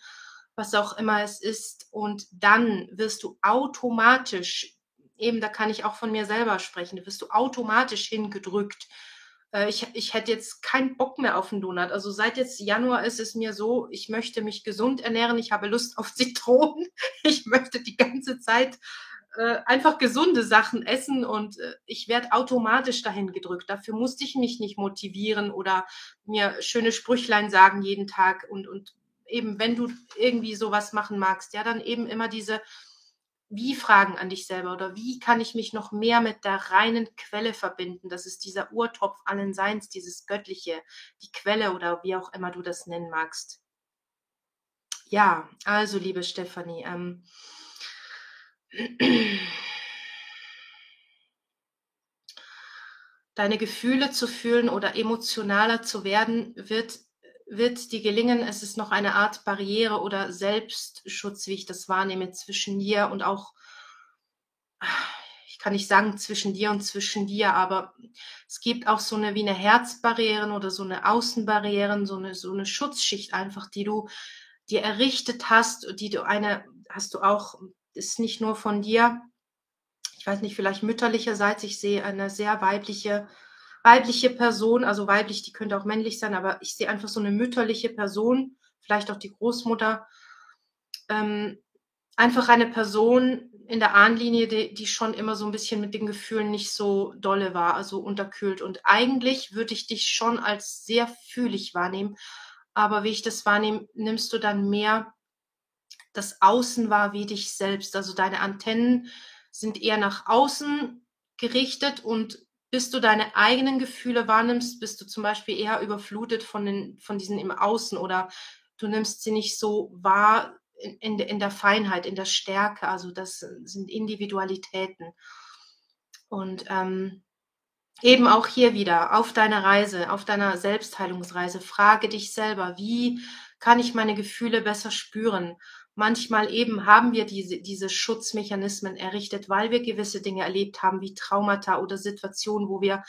was auch immer es ist. Und dann wirst du automatisch, eben da kann ich auch von mir selber sprechen, wirst du automatisch hingedrückt äh, ich, ich hätte jetzt keinen Bock mehr auf einen Donut. Also seit jetzt Januar ist es mir so, ich möchte mich gesund ernähren, ich habe Lust auf Zitronen, ich möchte die ganze Zeit äh, einfach gesunde Sachen essen und äh, ich werde automatisch dahin gedrückt. Dafür musste ich mich nicht motivieren oder mir schöne Sprüchlein sagen jeden Tag und, und eben, wenn du irgendwie sowas machen magst, ja, dann eben immer diese wie Fragen an dich selber oder wie kann ich mich noch mehr mit der reinen Quelle verbinden? Das ist dieser Urtopf allen Seins, dieses Göttliche, die Quelle oder wie auch immer du das nennen magst. Ja, also liebe Stefanie, ähm, deine Gefühle zu fühlen oder emotionaler zu werden, wird wird dir gelingen, es ist noch eine Art Barriere oder Selbstschutz, wie ich das wahrnehme, zwischen dir und auch, ich kann nicht sagen zwischen dir und zwischen dir, aber es gibt auch so eine wie eine Herzbarrieren oder so eine Außenbarrieren, so eine, so eine Schutzschicht einfach, die du dir errichtet hast, die du eine, hast du auch, ist nicht nur von dir, ich weiß nicht, vielleicht mütterlicherseits, ich sehe eine sehr weibliche weibliche Person, also weiblich, die könnte auch männlich sein, aber ich sehe einfach so eine mütterliche Person, vielleicht auch die Großmutter, ähm, einfach eine Person in der Ahnlinie, die, die schon immer so ein bisschen mit den Gefühlen nicht so dolle war, also unterkühlt. Und eigentlich würde ich dich schon als sehr fühlig wahrnehmen, aber wie ich das wahrnehme, nimmst du dann mehr das Außen wahr wie dich selbst. Also deine Antennen sind eher nach außen gerichtet und bis du deine eigenen Gefühle wahrnimmst, bist du zum Beispiel eher überflutet von, den, von diesen im Außen oder du nimmst sie nicht so wahr in, in, in der Feinheit, in der Stärke. Also das sind Individualitäten. Und ähm, eben auch hier wieder auf deiner Reise, auf deiner Selbstheilungsreise, frage dich selber, wie kann ich meine Gefühle besser spüren? Manchmal eben haben wir diese, diese Schutzmechanismen errichtet, weil wir gewisse Dinge erlebt haben, wie Traumata oder Situationen, wo wir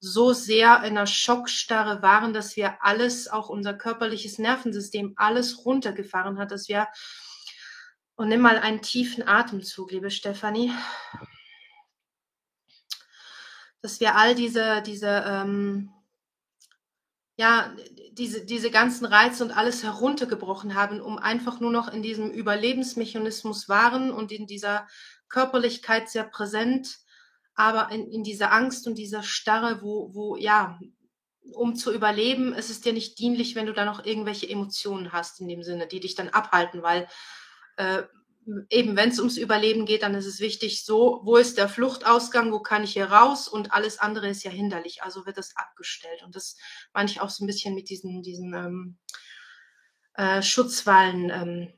so sehr in einer Schockstarre waren, dass wir alles, auch unser körperliches Nervensystem, alles runtergefahren hat, dass wir, und nimm mal einen tiefen Atemzug, liebe Stefanie, dass wir all diese, diese, ähm, ja, diese, diese ganzen Reize und alles heruntergebrochen haben, um einfach nur noch in diesem Überlebensmechanismus waren und in dieser Körperlichkeit sehr präsent, aber in, in dieser Angst und dieser Starre, wo, wo, ja, um zu überleben, ist es dir nicht dienlich, wenn du da noch irgendwelche Emotionen hast in dem Sinne, die dich dann abhalten, weil äh, eben wenn es ums Überleben geht, dann ist es wichtig, so, wo ist der Fluchtausgang, wo kann ich hier raus und alles andere ist ja hinderlich, also wird das abgestellt. Und das meine ich auch so ein bisschen mit diesen, diesen ähm, äh, Schutzwallen. Ähm,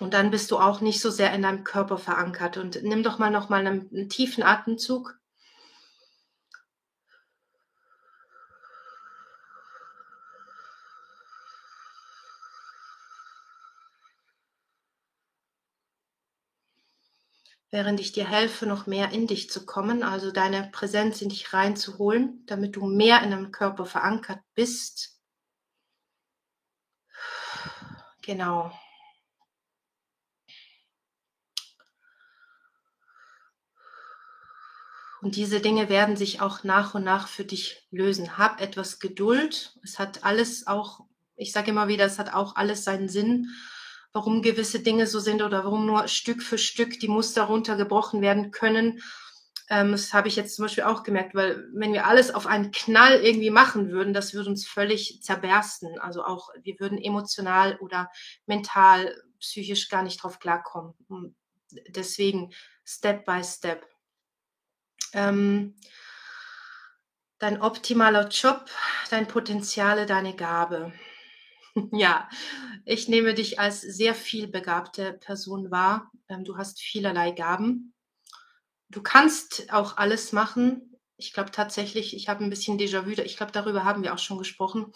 und dann bist du auch nicht so sehr in deinem Körper verankert. Und nimm doch mal noch mal einen, einen tiefen Atemzug. Während ich dir helfe, noch mehr in dich zu kommen, also deine Präsenz in dich reinzuholen, damit du mehr in deinem Körper verankert bist. Genau. Und diese Dinge werden sich auch nach und nach für dich lösen. Hab etwas Geduld. Es hat alles auch, ich sage immer wieder, es hat auch alles seinen Sinn warum gewisse Dinge so sind oder warum nur Stück für Stück die Muster runtergebrochen werden können. Ähm, das habe ich jetzt zum Beispiel auch gemerkt, weil wenn wir alles auf einen Knall irgendwie machen würden, das würde uns völlig zerbersten. Also auch, wir würden emotional oder mental, psychisch gar nicht drauf klarkommen. Deswegen Step by Step. Ähm, dein optimaler Job, dein Potenziale, deine Gabe. Ja, ich nehme dich als sehr vielbegabte Person wahr. Ähm, du hast vielerlei Gaben. du kannst auch alles machen. Ich glaube tatsächlich, ich habe ein bisschen Déjà-vu, ich glaube, darüber haben wir auch schon gesprochen.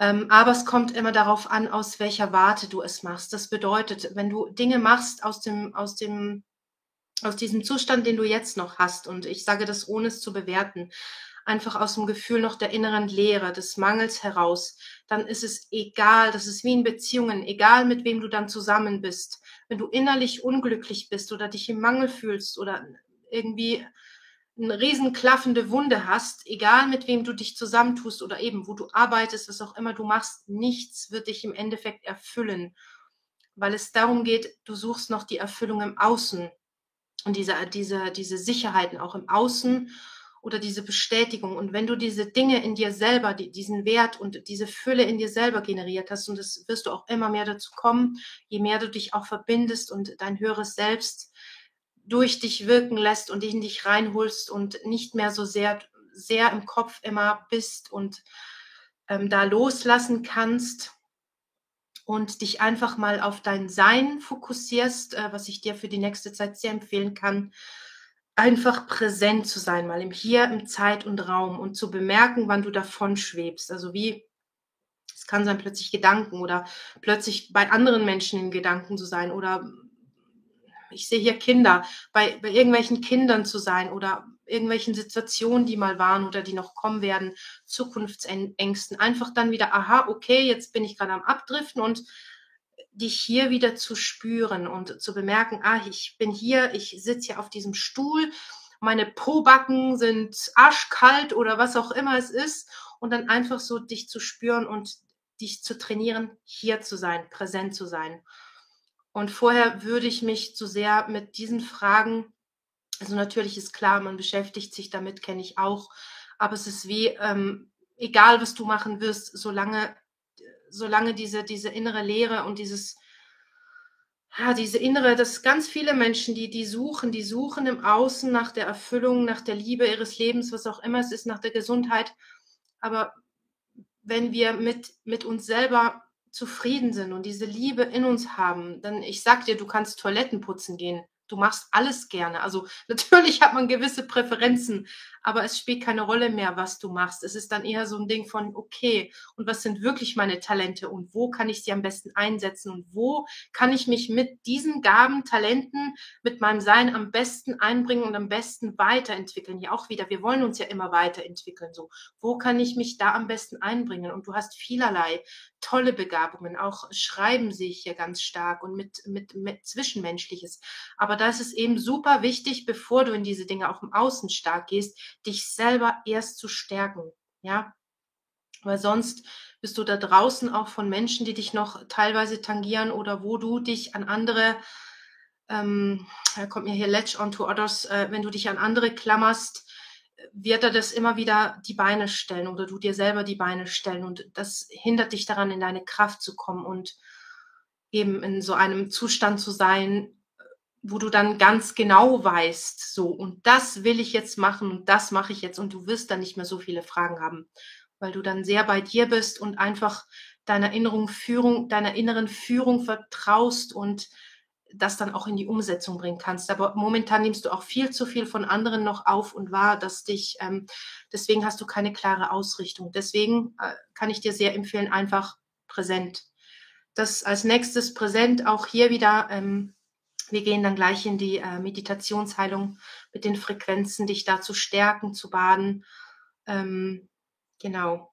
Ähm, aber es kommt immer darauf an, aus welcher Warte du es machst. Das bedeutet, wenn du Dinge machst aus dem, aus dem, aus diesem Zustand, den du jetzt noch hast, und ich sage das ohne es zu bewerten, einfach aus dem Gefühl noch der inneren Leere, des Mangels heraus, dann ist es egal, das ist wie in Beziehungen, egal mit wem du dann zusammen bist. Wenn du innerlich unglücklich bist oder dich im Mangel fühlst oder irgendwie eine riesen klaffende Wunde hast, egal mit wem du dich zusammentust oder eben wo du arbeitest, was auch immer du machst, nichts wird dich im Endeffekt erfüllen, weil es darum geht, du suchst noch die Erfüllung im Außen und diese, diese, diese Sicherheiten auch im Außen oder diese Bestätigung. Und wenn du diese Dinge in dir selber, die, diesen Wert und diese Fülle in dir selber generiert hast, und das wirst du auch immer mehr dazu kommen, je mehr du dich auch verbindest und dein höheres Selbst durch dich wirken lässt und in dich reinholst und nicht mehr so sehr, sehr im Kopf immer bist und ähm, da loslassen kannst und dich einfach mal auf dein Sein fokussierst, äh, was ich dir für die nächste Zeit sehr empfehlen kann, einfach präsent zu sein, mal im Hier, im Zeit und Raum und zu bemerken, wann du davon schwebst. Also wie, es kann sein plötzlich Gedanken oder plötzlich bei anderen Menschen in Gedanken zu sein oder ich sehe hier Kinder, bei, bei irgendwelchen Kindern zu sein oder irgendwelchen Situationen, die mal waren oder die noch kommen werden, Zukunftsängsten, einfach dann wieder, aha, okay, jetzt bin ich gerade am Abdriften und dich hier wieder zu spüren und zu bemerken, ah, ich bin hier, ich sitze hier auf diesem Stuhl, meine Pobacken sind arschkalt oder was auch immer es ist und dann einfach so dich zu spüren und dich zu trainieren, hier zu sein, präsent zu sein. Und vorher würde ich mich zu sehr mit diesen Fragen, also natürlich ist klar, man beschäftigt sich damit, kenne ich auch, aber es ist wie, ähm, egal was du machen wirst, solange solange diese, diese innere Leere und dieses, ja, diese innere, dass ganz viele Menschen, die, die suchen, die suchen im Außen nach der Erfüllung, nach der Liebe ihres Lebens, was auch immer es ist, nach der Gesundheit. Aber wenn wir mit, mit uns selber zufrieden sind und diese Liebe in uns haben, dann, ich sag dir, du kannst Toiletten putzen gehen. Du machst alles gerne. Also natürlich hat man gewisse Präferenzen, aber es spielt keine Rolle mehr, was du machst. Es ist dann eher so ein Ding von, okay, und was sind wirklich meine Talente und wo kann ich sie am besten einsetzen und wo kann ich mich mit diesen Gaben, Talenten, mit meinem Sein am besten einbringen und am besten weiterentwickeln. Ja, auch wieder, wir wollen uns ja immer weiterentwickeln. So, wo kann ich mich da am besten einbringen? Und du hast vielerlei tolle Begabungen. Auch Schreiben sehe ich hier ganz stark und mit, mit, mit Zwischenmenschliches. Aber da ist es eben super wichtig, bevor du in diese Dinge auch im Außen stark gehst, dich selber erst zu stärken, ja, weil sonst bist du da draußen auch von Menschen, die dich noch teilweise tangieren oder wo du dich an andere, ähm, da kommt mir hier Latch on to others, äh, wenn du dich an andere klammerst, wird er das immer wieder die Beine stellen oder du dir selber die Beine stellen. Und das hindert dich daran, in deine Kraft zu kommen und eben in so einem Zustand zu sein, wo du dann ganz genau weißt, so, und das will ich jetzt machen und das mache ich jetzt. Und du wirst dann nicht mehr so viele Fragen haben, weil du dann sehr bei dir bist und einfach deiner inneren Führung, deiner inneren Führung vertraust und das dann auch in die Umsetzung bringen kannst. Aber momentan nimmst du auch viel zu viel von anderen noch auf und wahr, dass dich, ähm, deswegen hast du keine klare Ausrichtung. Deswegen äh, kann ich dir sehr empfehlen, einfach präsent. Das als nächstes präsent auch hier wieder ähm, wir gehen dann gleich in die äh, Meditationsheilung mit den Frequenzen, dich da zu stärken, zu baden. Ähm, genau.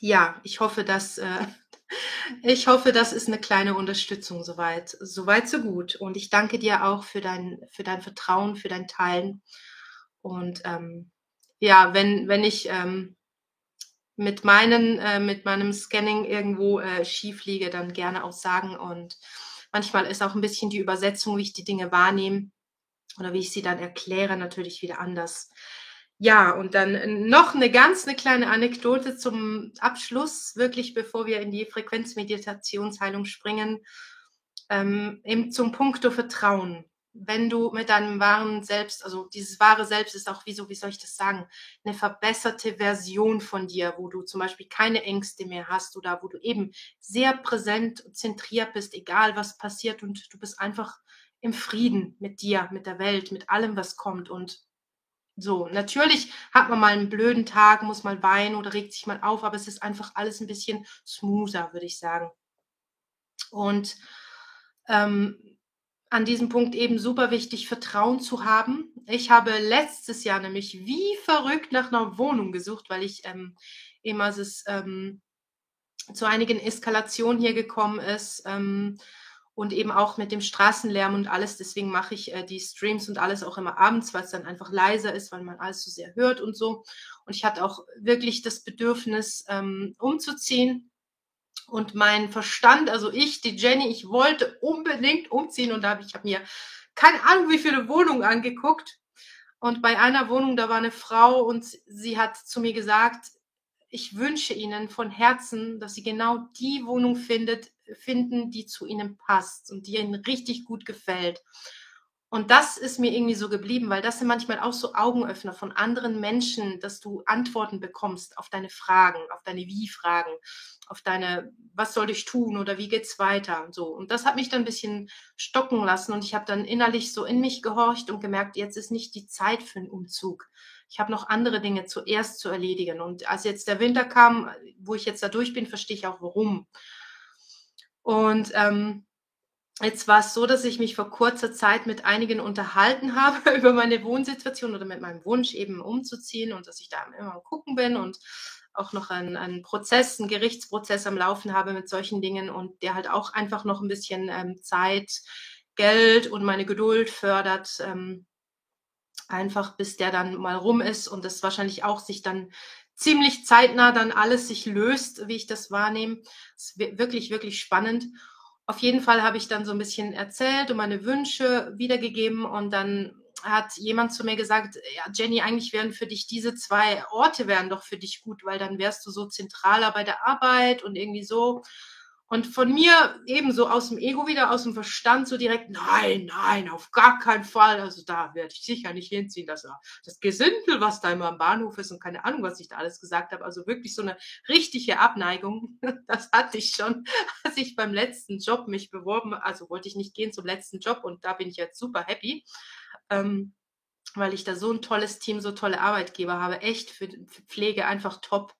Ja, ich hoffe, dass äh, ich hoffe, das ist eine kleine Unterstützung soweit. Soweit so gut. Und ich danke dir auch für dein für dein Vertrauen, für dein Teilen. Und ähm, ja, wenn wenn ich ähm, mit meinen äh, mit meinem Scanning irgendwo äh, schief liege, dann gerne auch sagen und Manchmal ist auch ein bisschen die Übersetzung, wie ich die Dinge wahrnehme oder wie ich sie dann erkläre, natürlich wieder anders. Ja, und dann noch eine ganz eine kleine Anekdote zum Abschluss, wirklich bevor wir in die Frequenzmeditationsheilung springen, ähm, eben zum Punkto Vertrauen wenn du mit deinem wahren Selbst, also dieses wahre Selbst ist auch wie wie soll ich das sagen, eine verbesserte Version von dir, wo du zum Beispiel keine Ängste mehr hast oder wo du eben sehr präsent und zentriert bist, egal was passiert und du bist einfach im Frieden mit dir, mit der Welt, mit allem, was kommt. Und so, natürlich hat man mal einen blöden Tag, muss mal weinen oder regt sich mal auf, aber es ist einfach alles ein bisschen smoother, würde ich sagen. Und ähm, an diesem Punkt eben super wichtig, Vertrauen zu haben. Ich habe letztes Jahr nämlich wie verrückt nach einer Wohnung gesucht, weil ich ähm, als es ähm, zu einigen Eskalationen hier gekommen ist, ähm, und eben auch mit dem Straßenlärm und alles. Deswegen mache ich äh, die Streams und alles auch immer abends, weil es dann einfach leiser ist, weil man alles so sehr hört und so. Und ich hatte auch wirklich das Bedürfnis, ähm, umzuziehen. Und mein Verstand, also ich, die Jenny, ich wollte unbedingt umziehen und da habe ich hab mir keine Ahnung, wie viele Wohnungen angeguckt. Und bei einer Wohnung, da war eine Frau und sie hat zu mir gesagt, ich wünsche Ihnen von Herzen, dass Sie genau die Wohnung findet, finden, die zu Ihnen passt und die Ihnen richtig gut gefällt. Und das ist mir irgendwie so geblieben, weil das sind manchmal auch so Augenöffner von anderen Menschen, dass du Antworten bekommst auf deine Fragen, auf deine Wie-Fragen, auf deine, was soll ich tun oder wie geht's weiter und so. Und das hat mich dann ein bisschen stocken lassen und ich habe dann innerlich so in mich gehorcht und gemerkt, jetzt ist nicht die Zeit für einen Umzug ich habe noch andere Dinge zuerst zu erledigen. Und als jetzt der Winter kam, wo ich jetzt da durch bin, verstehe ich auch warum. Und ähm, jetzt war es so, dass ich mich vor kurzer Zeit mit einigen unterhalten habe über meine Wohnsituation oder mit meinem Wunsch eben umzuziehen und dass ich da immer am Gucken bin und auch noch einen, einen Prozess, einen Gerichtsprozess am Laufen habe mit solchen Dingen und der halt auch einfach noch ein bisschen ähm, Zeit, Geld und meine Geduld fördert, ähm, einfach bis der dann mal rum ist und das wahrscheinlich auch sich dann ziemlich zeitnah dann alles sich löst, wie ich das wahrnehme. Das ist wirklich, wirklich spannend. Auf jeden Fall habe ich dann so ein bisschen erzählt und meine Wünsche wiedergegeben und dann hat jemand zu mir gesagt, ja, Jenny, eigentlich wären für dich diese zwei Orte wären doch für dich gut, weil dann wärst du so zentraler bei der Arbeit und irgendwie so. Und von mir ebenso aus dem Ego wieder, aus dem Verstand so direkt, nein, nein, auf gar keinen Fall. Also da werde ich sicher nicht hinziehen. Das, das Gesindel, was da immer am Bahnhof ist und keine Ahnung, was ich da alles gesagt habe. Also wirklich so eine richtige Abneigung. Das hatte ich schon, als ich beim letzten Job mich beworben, also wollte ich nicht gehen zum letzten Job und da bin ich jetzt super happy. Ähm, weil ich da so ein tolles Team, so tolle Arbeitgeber habe. Echt für Pflege einfach top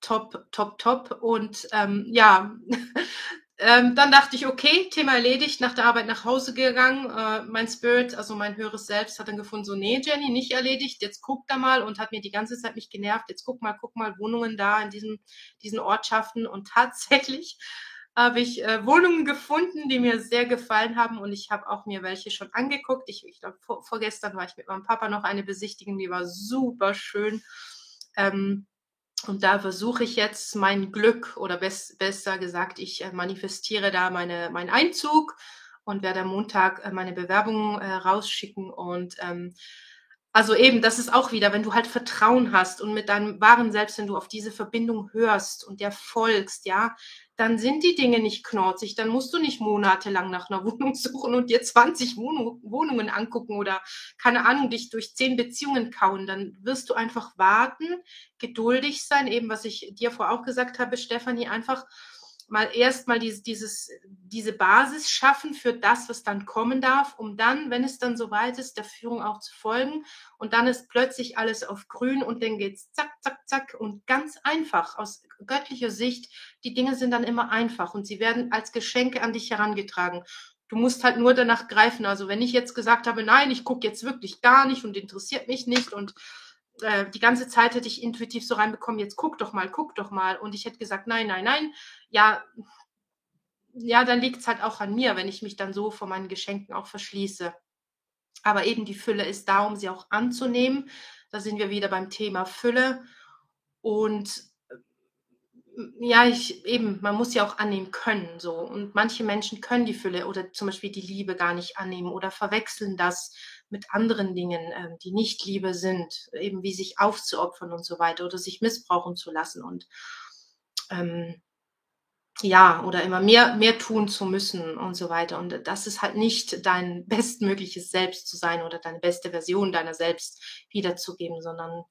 top, top, top. Und ähm, ja, ähm, dann dachte ich, okay, Thema erledigt, nach der Arbeit nach Hause gegangen. Äh, mein Spirit, also mein höheres Selbst, hat dann gefunden, so, nee, Jenny, nicht erledigt, jetzt guck da mal und hat mir die ganze Zeit mich genervt. Jetzt guck mal, guck mal, Wohnungen da in diesen, diesen Ortschaften. Und tatsächlich habe ich äh, Wohnungen gefunden, die mir sehr gefallen haben und ich habe auch mir welche schon angeguckt. Ich, ich glaube, vor, vorgestern war ich mit meinem Papa noch eine besichtigen, die war super schön. Ähm, und da versuche ich jetzt mein Glück oder best, besser gesagt, ich äh, manifestiere da meine, meinen Einzug und werde am Montag äh, meine Bewerbung äh, rausschicken. Und ähm, also eben, das ist auch wieder, wenn du halt Vertrauen hast und mit deinem wahren Selbst, wenn du auf diese Verbindung hörst und der folgst, ja, dann sind die Dinge nicht knorzig. Dann musst du nicht monatelang nach einer Wohnung suchen und dir 20 Wohnung, Wohnungen angucken oder keine Ahnung, dich durch zehn Beziehungen kauen. Dann wirst du einfach warten, geduldig sein, eben was ich dir vorher auch gesagt habe, Stefanie, einfach mal erstmal dieses, dieses, diese Basis schaffen für das, was dann kommen darf, um dann, wenn es dann soweit ist, der Führung auch zu folgen. Und dann ist plötzlich alles auf grün und dann geht's zack, zack, zack und ganz einfach aus göttlicher Sicht. Die Dinge sind dann immer einfach und sie werden als Geschenke an dich herangetragen. Du musst halt nur danach greifen. Also wenn ich jetzt gesagt habe, nein, ich gucke jetzt wirklich gar nicht und interessiert mich nicht und äh, die ganze Zeit hätte ich intuitiv so reinbekommen, jetzt guck doch mal, guck doch mal. Und ich hätte gesagt, nein, nein, nein. Ja, ja, dann liegt es halt auch an mir, wenn ich mich dann so vor meinen Geschenken auch verschließe. Aber eben die Fülle ist da, um sie auch anzunehmen. Da sind wir wieder beim Thema Fülle. Und äh, ja, ich eben, man muss ja auch annehmen können, so. Und manche Menschen können die Fülle oder zum Beispiel die Liebe gar nicht annehmen oder verwechseln das mit anderen Dingen, ähm, die nicht Liebe sind, eben wie sich aufzuopfern und so weiter oder sich missbrauchen zu lassen und ähm, ja, oder immer mehr, mehr tun zu müssen und so weiter. Und das ist halt nicht dein bestmögliches Selbst zu sein oder deine beste Version deiner selbst wiederzugeben, sondern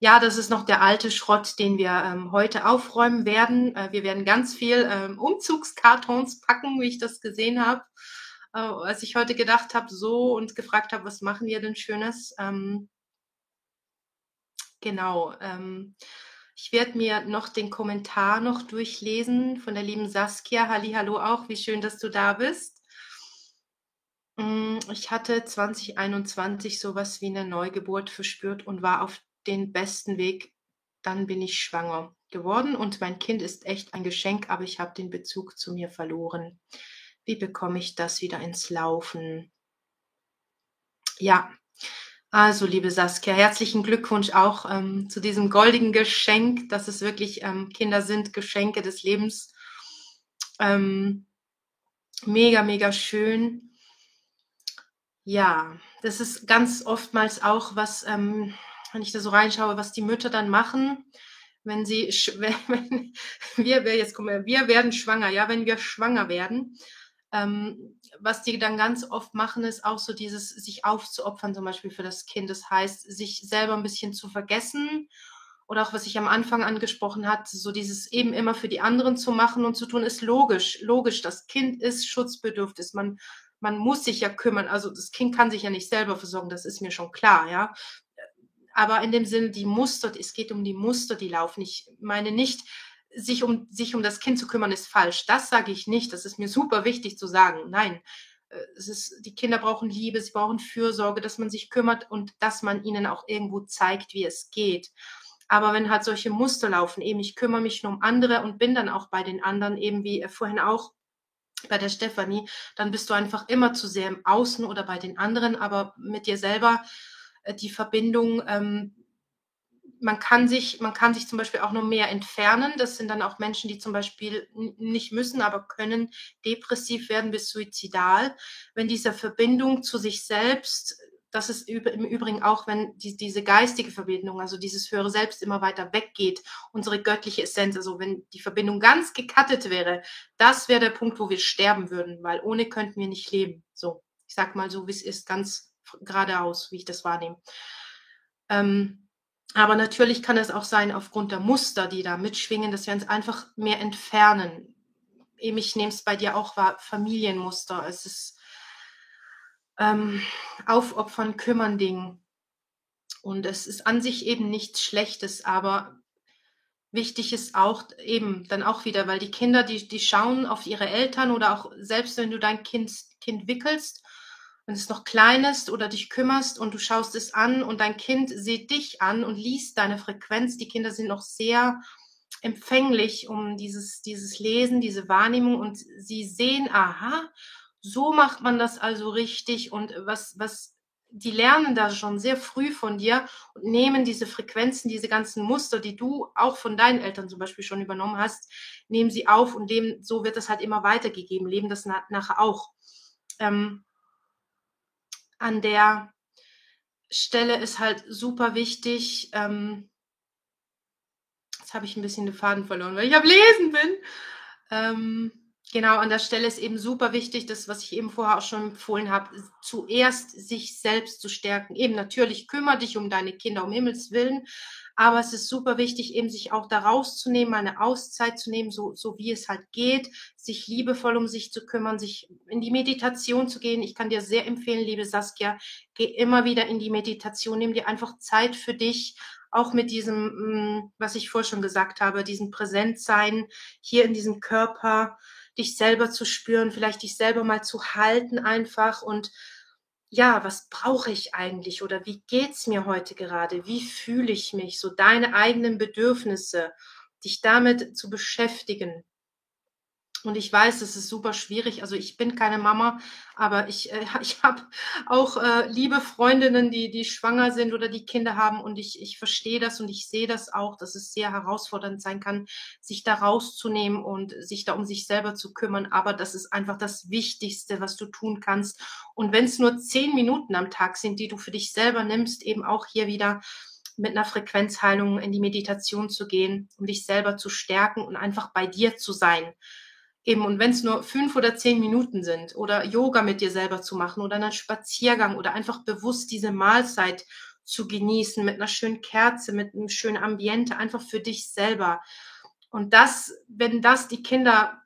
ja, das ist noch der alte Schrott, den wir ähm, heute aufräumen werden. Äh, wir werden ganz viel ähm, Umzugskartons packen, wie ich das gesehen habe. äh, als ich heute gedacht habe, so und gefragt habe, was machen wir denn Schönes? Ähm, genau. Ähm, ich werde mir noch den Kommentar noch durchlesen von der lieben Saskia. Hallo auch. Wie schön, dass du da bist. Mm, ich hatte 2021 sowas wie eine Neugeburt verspürt und war auf den besten Weg. Dann bin ich schwanger geworden und mein Kind ist echt ein Geschenk, aber ich habe den Bezug zu mir verloren. Wie bekomme ich das wieder ins Laufen? Ja, also, liebe Saskia, herzlichen Glückwunsch auch ähm, zu diesem goldigen Geschenk, dass es wirklich ähm, Kinder sind, Geschenke des Lebens. Ähm, mega, mega schön. Ja, das ist ganz oftmals auch was, ähm, wenn ich da so reinschaue, was die Mütter dann machen, wenn sie, wenn, wir, jetzt kommen wir, wir werden schwanger, ja, wenn wir schwanger werden, ähm, was die dann ganz oft machen, ist auch so dieses sich aufzuopfern, zum Beispiel für das Kind. Das heißt, sich selber ein bisschen zu vergessen oder auch was ich am Anfang angesprochen hat, so dieses eben immer für die anderen zu machen und zu tun, ist logisch. Logisch, das Kind ist schutzbedürftig. Man, man muss sich ja kümmern. Also das Kind kann sich ja nicht selber versorgen, das ist mir schon klar, ja. Aber in dem Sinne, die Muster, es geht um die Muster, die laufen. Ich meine nicht, sich um, sich um das Kind zu kümmern, ist falsch. Das sage ich nicht. Das ist mir super wichtig zu sagen. Nein, äh, es ist, die Kinder brauchen Liebe, sie brauchen Fürsorge, dass man sich kümmert und dass man ihnen auch irgendwo zeigt, wie es geht. Aber wenn halt solche Muster laufen, eben ich kümmere mich nur um andere und bin dann auch bei den anderen, eben wie vorhin auch bei der Stefanie, dann bist du einfach immer zu sehr im Außen oder bei den anderen, aber mit dir selber äh, die Verbindung ähm, man kann sich, man kann sich zum Beispiel auch noch mehr entfernen. Das sind dann auch Menschen, die zum Beispiel nicht müssen, aber können depressiv werden bis suizidal. Wenn diese Verbindung zu sich selbst, das ist im Übrigen auch, wenn die, diese geistige Verbindung, also dieses höhere Selbst immer weiter weggeht, unsere göttliche Essenz, also wenn die Verbindung ganz gekattet wäre, das wäre der Punkt, wo wir sterben würden, weil ohne könnten wir nicht leben. So, ich sag mal so, wie es ist, ganz geradeaus, wie ich das wahrnehme. Ähm, aber natürlich kann es auch sein, aufgrund der Muster, die da mitschwingen, dass wir uns einfach mehr entfernen. Eben, ich nehme es bei dir auch wahr, Familienmuster. Es ist ähm, Aufopfern, Kümmern Ding. Und es ist an sich eben nichts Schlechtes, aber wichtig ist auch eben dann auch wieder, weil die Kinder, die, die schauen auf ihre Eltern oder auch selbst wenn du dein Kind, kind wickelst wenn es noch klein ist oder dich kümmerst und du schaust es an und dein Kind sieht dich an und liest deine Frequenz. Die Kinder sind noch sehr empfänglich um dieses, dieses Lesen, diese Wahrnehmung und sie sehen, aha, so macht man das also richtig und was, was, die lernen da schon sehr früh von dir und nehmen diese Frequenzen, diese ganzen Muster, die du auch von deinen Eltern zum Beispiel schon übernommen hast, nehmen sie auf und dem, so wird das halt immer weitergegeben, leben das nachher auch. Ähm, an der Stelle ist halt super wichtig. Ähm, jetzt habe ich ein bisschen den Faden verloren, weil ich am Lesen bin. Ähm, genau, an der Stelle ist eben super wichtig, das, was ich eben vorher auch schon empfohlen habe, zuerst sich selbst zu stärken. Eben natürlich kümmere dich um deine Kinder, um Himmels Willen, aber es ist super wichtig, eben sich auch da rauszunehmen, eine Auszeit zu nehmen, so, so wie es halt geht, sich liebevoll um sich zu kümmern, sich in die Meditation zu gehen. Ich kann dir sehr empfehlen, liebe Saskia, geh immer wieder in die Meditation, nimm dir einfach Zeit für dich, auch mit diesem, mm, was ich vorher schon gesagt habe, diesem Präsentsein hier in diesem Körper, dich selber zu spüren, vielleicht dich selber mal zu halten einfach und ja, was brauche ich eigentlich oder wie geht's mir heute gerade? Wie fühle ich mich? So deine eigenen Bedürfnisse, dich damit zu beschäftigen. Und ich weiß, es ist super schwierig. Also ich bin keine Mama, aber ich, äh, ich habe auch äh, liebe Freundinnen, die, die schwanger sind oder die Kinder haben. Und ich, ich verstehe das und ich sehe das auch, dass es sehr herausfordernd sein kann, sich da rauszunehmen und sich da um sich selber zu kümmern. Aber das ist einfach das Wichtigste, was du tun kannst. Und wenn es nur zehn Minuten am Tag sind, die du für dich selber nimmst, eben auch hier wieder mit einer Frequenzheilung in die Meditation zu gehen, um dich selber zu stärken und einfach bei dir zu sein Eben, und wenn es nur fünf oder zehn Minuten sind oder Yoga mit dir selber zu machen oder einen Spaziergang oder einfach bewusst diese Mahlzeit zu genießen mit einer schönen Kerze, mit einem schönen Ambiente, einfach für dich selber. Und das, wenn das die Kinder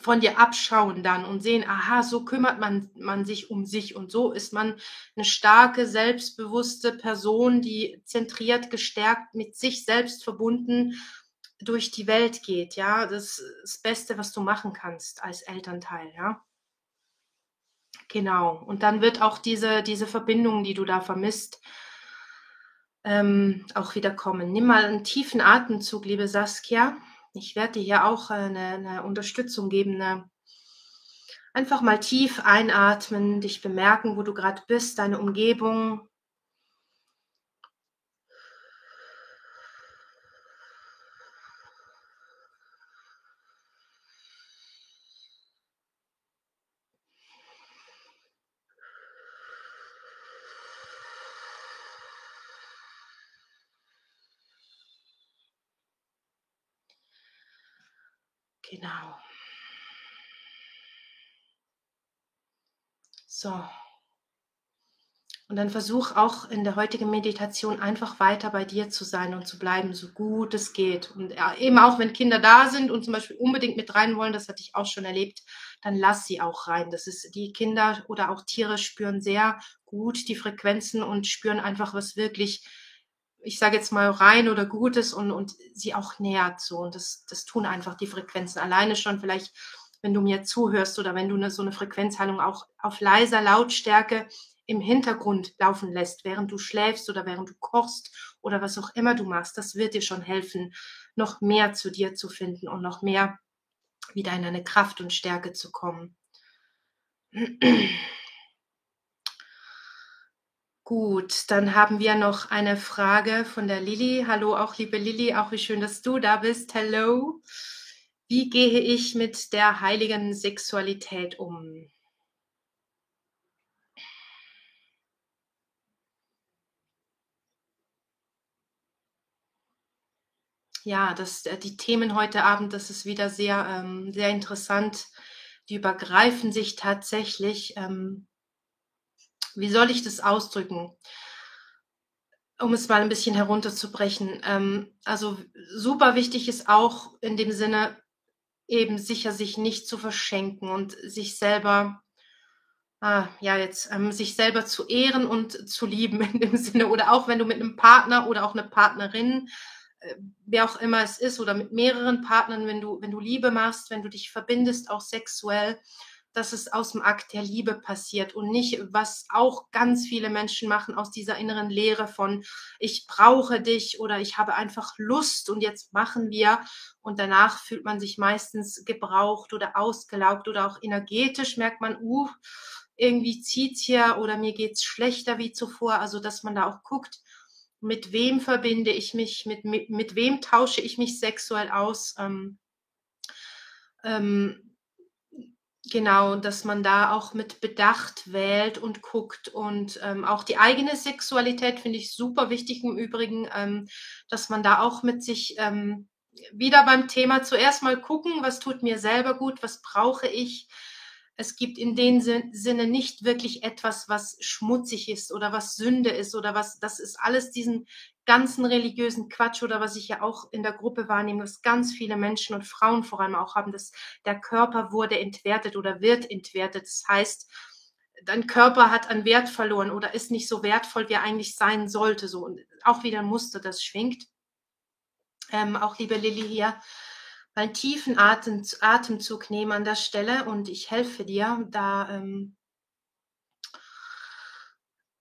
von dir abschauen dann und sehen, aha, so kümmert man, man sich um sich und so ist man eine starke, selbstbewusste Person, die zentriert, gestärkt, mit sich selbst verbunden durch die Welt geht, ja. Das ist das Beste, was du machen kannst als Elternteil, ja. Genau. Und dann wird auch diese, diese Verbindung, die du da vermisst, ähm, auch wieder kommen. Nimm mal einen tiefen Atemzug, liebe Saskia. Ich werde dir hier auch eine, eine Unterstützung geben. Eine, einfach mal tief einatmen, dich bemerken, wo du gerade bist, deine Umgebung. Genau. So. Und dann versuch auch in der heutigen Meditation einfach weiter bei dir zu sein und zu bleiben, so gut es geht. Und eben auch, wenn Kinder da sind und zum Beispiel unbedingt mit rein wollen, das hatte ich auch schon erlebt, dann lass sie auch rein. Das ist, die Kinder oder auch Tiere spüren sehr gut die Frequenzen und spüren einfach, was wirklich ich sage jetzt mal, rein oder Gutes und, und sie auch nähert so. Und das, das tun einfach die Frequenzen. Alleine schon vielleicht, wenn du mir zuhörst oder wenn du eine, so eine Frequenzheilung auch auf leiser Lautstärke im Hintergrund laufen lässt, während du schläfst oder während du kochst oder was auch immer du machst, das wird dir schon helfen, noch mehr zu dir zu finden und noch mehr wieder in eine Kraft und Stärke zu kommen. Gut, dann haben wir noch eine Frage von der Lilly. Hallo auch liebe Lilly, auch wie schön, dass du da bist. Hello. Wie gehe ich mit der heiligen Sexualität um? Ja, das, äh, die Themen heute Abend, das ist wieder sehr, ähm, sehr interessant. Die übergreifen sich tatsächlich. Ähm, wie soll ich das ausdrücken? Um es mal ein bisschen herunterzubrechen. Ähm, also super wichtig ist auch in dem Sinne eben sicher sich nicht zu verschenken und sich selber ah, ja jetzt ähm, sich selber zu ehren und zu lieben in dem Sinne oder auch wenn du mit einem Partner oder auch eine Partnerin äh, wer auch immer es ist oder mit mehreren Partnern wenn du wenn du Liebe machst wenn du dich verbindest auch sexuell dass es aus dem Akt der Liebe passiert und nicht, was auch ganz viele Menschen machen, aus dieser inneren Lehre von, ich brauche dich oder ich habe einfach Lust und jetzt machen wir. Und danach fühlt man sich meistens gebraucht oder ausgelaugt oder auch energetisch merkt man, uh, irgendwie zieht's hier oder mir geht's schlechter wie zuvor. Also, dass man da auch guckt, mit wem verbinde ich mich, mit, mit, mit wem tausche ich mich sexuell aus. Ähm, ähm, Genau, dass man da auch mit Bedacht wählt und guckt. Und ähm, auch die eigene Sexualität finde ich super wichtig im Übrigen, ähm, dass man da auch mit sich ähm, wieder beim Thema zuerst mal gucken, was tut mir selber gut, was brauche ich, es gibt in dem Sinne nicht wirklich etwas, was schmutzig ist oder was Sünde ist oder was, das ist alles diesen ganzen religiösen Quatsch oder was ich ja auch in der Gruppe wahrnehme, dass ganz viele Menschen und Frauen vor allem auch haben, dass der Körper wurde entwertet oder wird entwertet. Das heißt, dein Körper hat an Wert verloren oder ist nicht so wertvoll, wie er eigentlich sein sollte. So und auch wieder ein Muster, das schwingt. Ähm, auch liebe Lilly hier, einen tiefen Atem, Atemzug nehmen an der Stelle und ich helfe dir da. Ähm,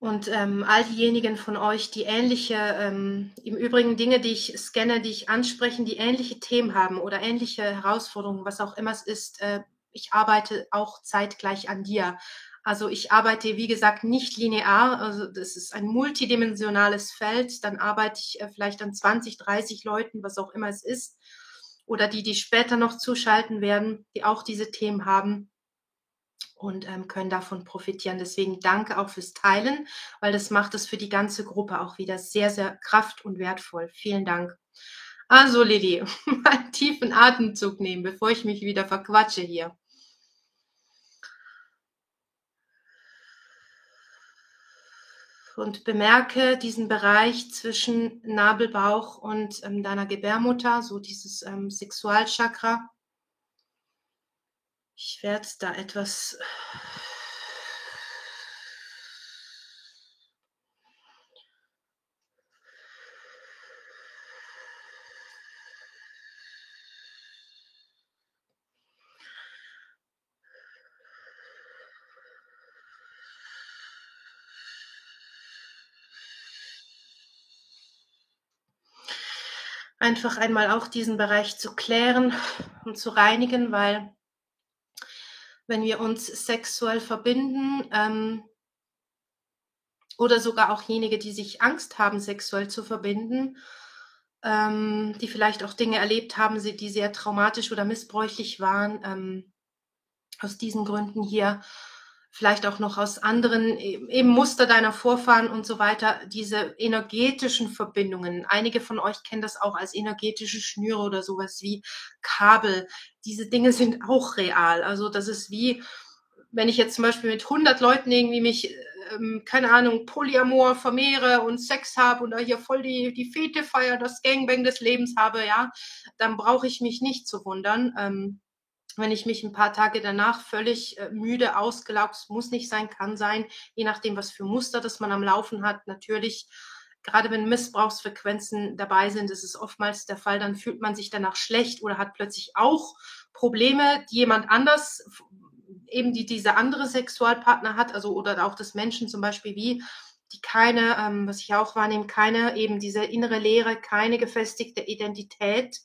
und ähm, all diejenigen von euch, die ähnliche, ähm, im Übrigen Dinge, die ich scanne, die ich ansprechen, die ähnliche Themen haben oder ähnliche Herausforderungen, was auch immer es ist, äh, ich arbeite auch zeitgleich an dir. Also ich arbeite, wie gesagt, nicht linear. Also das ist ein multidimensionales Feld. Dann arbeite ich äh, vielleicht an 20, 30 Leuten, was auch immer es ist oder die, die später noch zuschalten werden, die auch diese Themen haben und ähm, können davon profitieren. Deswegen danke auch fürs Teilen, weil das macht es für die ganze Gruppe auch wieder sehr, sehr kraft- und wertvoll. Vielen Dank. Also Lilly, einen tiefen Atemzug nehmen, bevor ich mich wieder verquatsche hier. Und bemerke diesen Bereich zwischen Nabelbauch und ähm, deiner Gebärmutter, so dieses ähm, Sexualchakra. Ich werde da etwas einfach einmal auch diesen Bereich zu klären und zu reinigen, weil wenn wir uns sexuell verbinden ähm, oder sogar auch jenige, die sich Angst haben, sexuell zu verbinden, ähm, die vielleicht auch Dinge erlebt haben, die sehr traumatisch oder missbräuchlich waren, ähm, aus diesen Gründen hier vielleicht auch noch aus anderen e-, eben Muster deiner Vorfahren und so weiter, diese energetischen Verbindungen. Einige von euch kennen das auch als energetische Schnüre oder sowas wie Kabel. Diese Dinge sind auch real. Also das ist wie, wenn ich jetzt zum Beispiel mit 100 Leuten irgendwie mich, ähm, keine Ahnung, Polyamor vermehre und Sex habe und da hier voll die, die Fete feier, das Gangbang des Lebens habe, ja, dann brauche ich mich nicht zu wundern. Ähm, wenn ich mich ein paar Tage danach völlig äh, müde, ausgelaugt, muss nicht sein, kann sein, je nachdem, was für Muster das man am Laufen hat. Natürlich, gerade wenn Missbrauchsfrequenzen dabei sind, ist es oftmals der Fall, dann fühlt man sich danach schlecht oder hat plötzlich auch Probleme, die jemand anders, eben die dieser andere Sexualpartner hat, also oder auch des Menschen zum Beispiel wie, die keine, ähm, was ich auch wahrnehme, keine eben diese innere Leere, keine gefestigte Identität,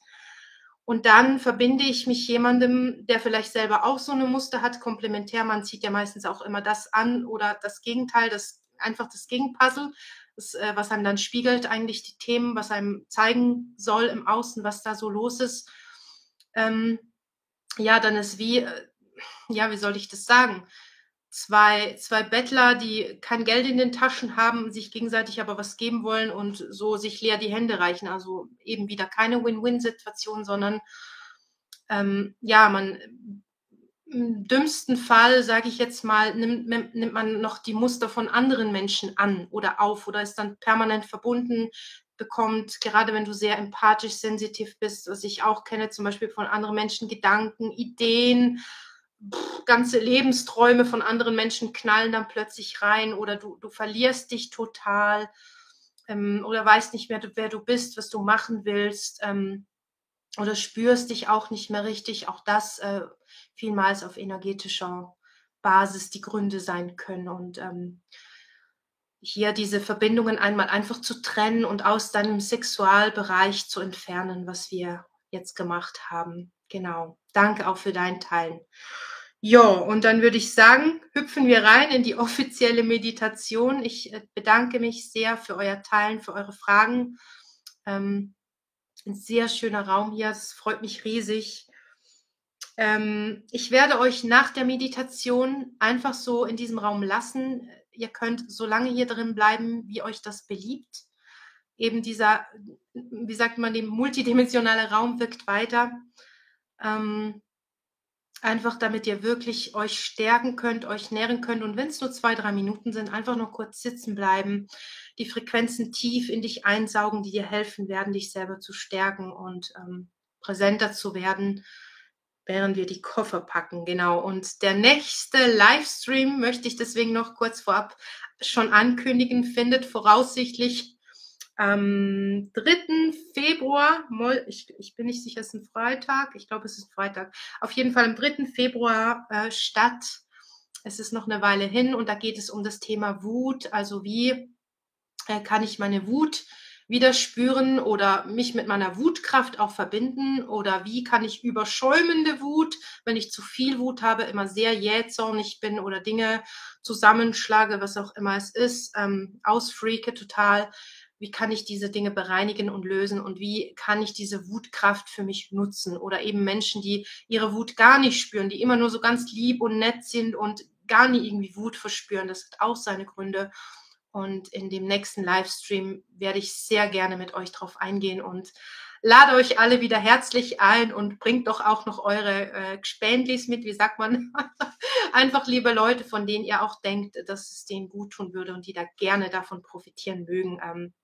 und dann verbinde ich mich jemandem, der vielleicht selber auch so eine Muster hat, komplementär. Man zieht ja meistens auch immer das an oder das Gegenteil, das einfach das Gegenpuzzle, das, äh, was einem dann spiegelt, eigentlich die Themen, was einem zeigen soll im Außen, was da so los ist. Ähm, ja, dann ist wie, äh, ja, wie soll ich das sagen? Zwei, zwei Bettler, die kein Geld in den Taschen haben, sich gegenseitig aber was geben wollen und so sich leer die Hände reichen. Also eben wieder keine Win-Win-Situation, sondern ähm, ja, man im dümmsten Fall, sage ich jetzt mal, nimmt, nimmt man noch die Muster von anderen Menschen an oder auf oder ist dann permanent verbunden, bekommt, gerade wenn du sehr empathisch, sensitiv bist, was ich auch kenne, zum Beispiel von anderen Menschen, Gedanken, Ideen, ganze Lebensträume von anderen Menschen knallen dann plötzlich rein oder du, du verlierst dich total ähm, oder weißt nicht mehr, wer du bist, was du machen willst ähm, oder spürst dich auch nicht mehr richtig. Auch das äh, vielmals auf energetischer Basis die Gründe sein können und ähm, hier diese Verbindungen einmal einfach zu trennen und aus deinem Sexualbereich zu entfernen, was wir jetzt gemacht haben. Genau. Danke auch für dein Teilen. Ja, und dann würde ich sagen, hüpfen wir rein in die offizielle Meditation. Ich äh, bedanke mich sehr für euer Teilen, für eure Fragen. Ähm, ein sehr schöner Raum hier, es freut mich riesig. Ähm, ich werde euch nach der Meditation einfach so in diesem Raum lassen. Ihr könnt so lange hier drin bleiben, wie euch das beliebt. Eben dieser, wie sagt man, dem multidimensionale Raum wirkt weiter. Ähm, Einfach damit ihr wirklich euch stärken könnt, euch nähren könnt. Und wenn es nur zwei, drei Minuten sind, einfach noch kurz sitzen bleiben, die Frequenzen tief in dich einsaugen, die dir helfen werden, dich selber zu stärken und ähm, präsenter zu werden, während wir die Koffer packen. Genau. Und der nächste Livestream möchte ich deswegen noch kurz vorab schon ankündigen, findet voraussichtlich am 3. Februar, ich, ich bin nicht sicher, es ist ein Freitag, ich glaube, es ist ein Freitag, auf jeden Fall am 3. Februar äh, statt. Es ist noch eine Weile hin und da geht es um das Thema Wut, also wie äh, kann ich meine Wut wieder spüren oder mich mit meiner Wutkraft auch verbinden oder wie kann ich überschäumende Wut, wenn ich zu viel Wut habe, immer sehr jähzornig bin oder Dinge zusammenschlage, was auch immer es ist, ähm, ausfreake total, wie kann ich diese Dinge bereinigen und lösen und wie kann ich diese Wutkraft für mich nutzen oder eben Menschen, die ihre Wut gar nicht spüren, die immer nur so ganz lieb und nett sind und gar nie irgendwie Wut verspüren. Das hat auch seine Gründe. Und in dem nächsten Livestream werde ich sehr gerne mit euch drauf eingehen und lade euch alle wieder herzlich ein und bringt doch auch noch eure äh, Spändlis mit, wie sagt man? Einfach liebe Leute, von denen ihr auch denkt, dass es denen gut tun würde und die da gerne davon profitieren mögen. Ähm,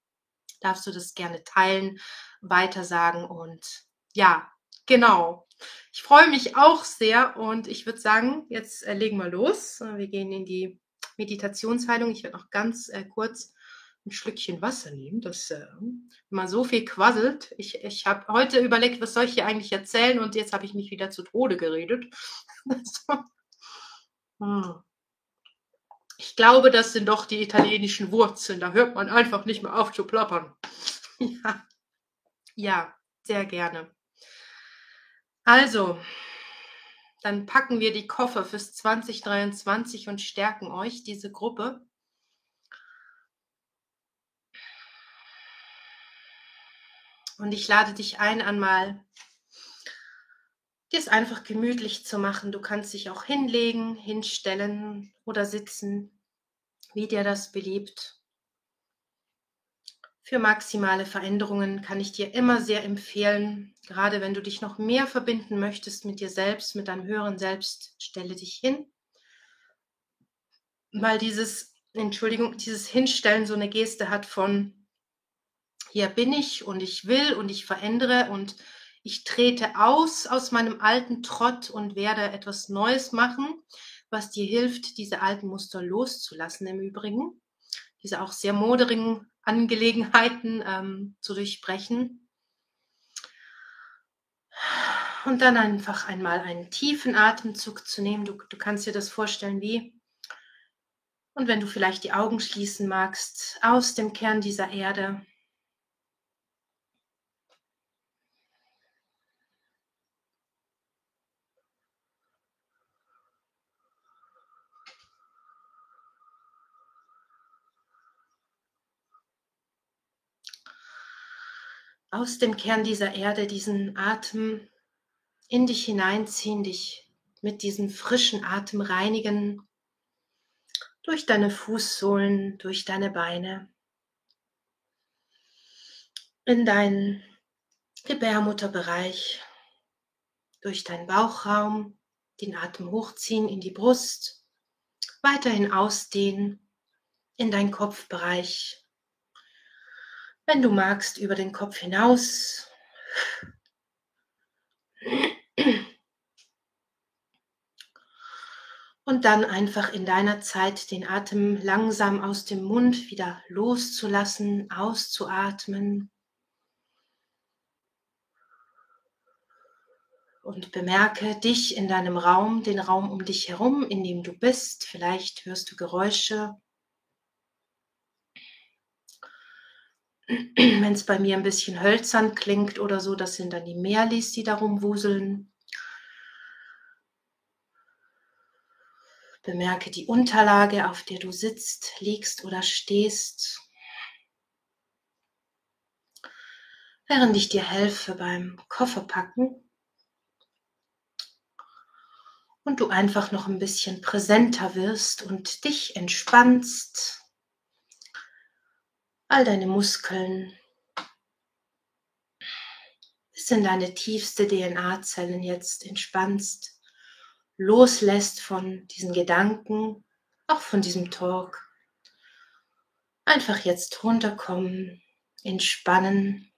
darfst du das gerne teilen, weitersagen und ja, genau. Ich freue mich auch sehr und ich würde sagen, jetzt äh, legen wir los. Wir gehen in die Meditationsheilung. Ich werde noch ganz äh, kurz ein Schlückchen Wasser nehmen. Das äh, mal so viel quasselt. Ich, ich habe heute überlegt, was soll ich hier eigentlich erzählen und jetzt habe ich mich wieder zu Tode geredet. hm. Ich glaube, das sind doch die italienischen Wurzeln. Da hört man einfach nicht mehr auf zu plappern. ja. ja, sehr gerne. Also, dann packen wir die Koffer fürs 2023 und stärken euch, diese Gruppe. Und ich lade dich ein, einmal dir es einfach gemütlich zu machen. Du kannst dich auch hinlegen, hinstellen oder sitzen, wie dir das beliebt. Für maximale Veränderungen kann ich dir immer sehr empfehlen, gerade wenn du dich noch mehr verbinden möchtest mit dir selbst, mit deinem höheren Selbst, stelle dich hin. Weil dieses, Entschuldigung, dieses Hinstellen so eine Geste hat von hier bin ich und ich will und ich verändere und ich trete aus aus meinem alten Trott und werde etwas Neues machen, was dir hilft, diese alten Muster loszulassen im Übrigen, diese auch sehr moderigen Angelegenheiten ähm, zu durchbrechen. Und dann einfach einmal einen tiefen Atemzug zu nehmen. Du, du kannst dir das vorstellen wie. Und wenn du vielleicht die Augen schließen magst, aus dem Kern dieser Erde aus dem Kern dieser Erde diesen Atem in dich hineinziehen, dich mit diesem frischen Atem reinigen, durch deine Fußsohlen, durch deine Beine, in deinen Gebärmutterbereich, durch deinen Bauchraum, den Atem hochziehen in die Brust, weiterhin ausdehnen in deinen Kopfbereich, wenn du magst, über den Kopf hinaus. Und dann einfach in deiner Zeit den Atem langsam aus dem Mund wieder loszulassen, auszuatmen. Und bemerke dich in deinem Raum, den Raum um dich herum, in dem du bist. Vielleicht hörst du Geräusche, Wenn es bei mir ein bisschen hölzern klingt oder so, das sind dann die Meerlis, die darum wuseln. Bemerke die Unterlage, auf der du sitzt, liegst oder stehst. Während ich dir helfe beim Kofferpacken und du einfach noch ein bisschen präsenter wirst und dich entspannst all deine Muskeln bis in deine tiefste DNA-Zellen jetzt entspannst, loslässt von diesen Gedanken, auch von diesem Talk. Einfach jetzt runterkommen, entspannen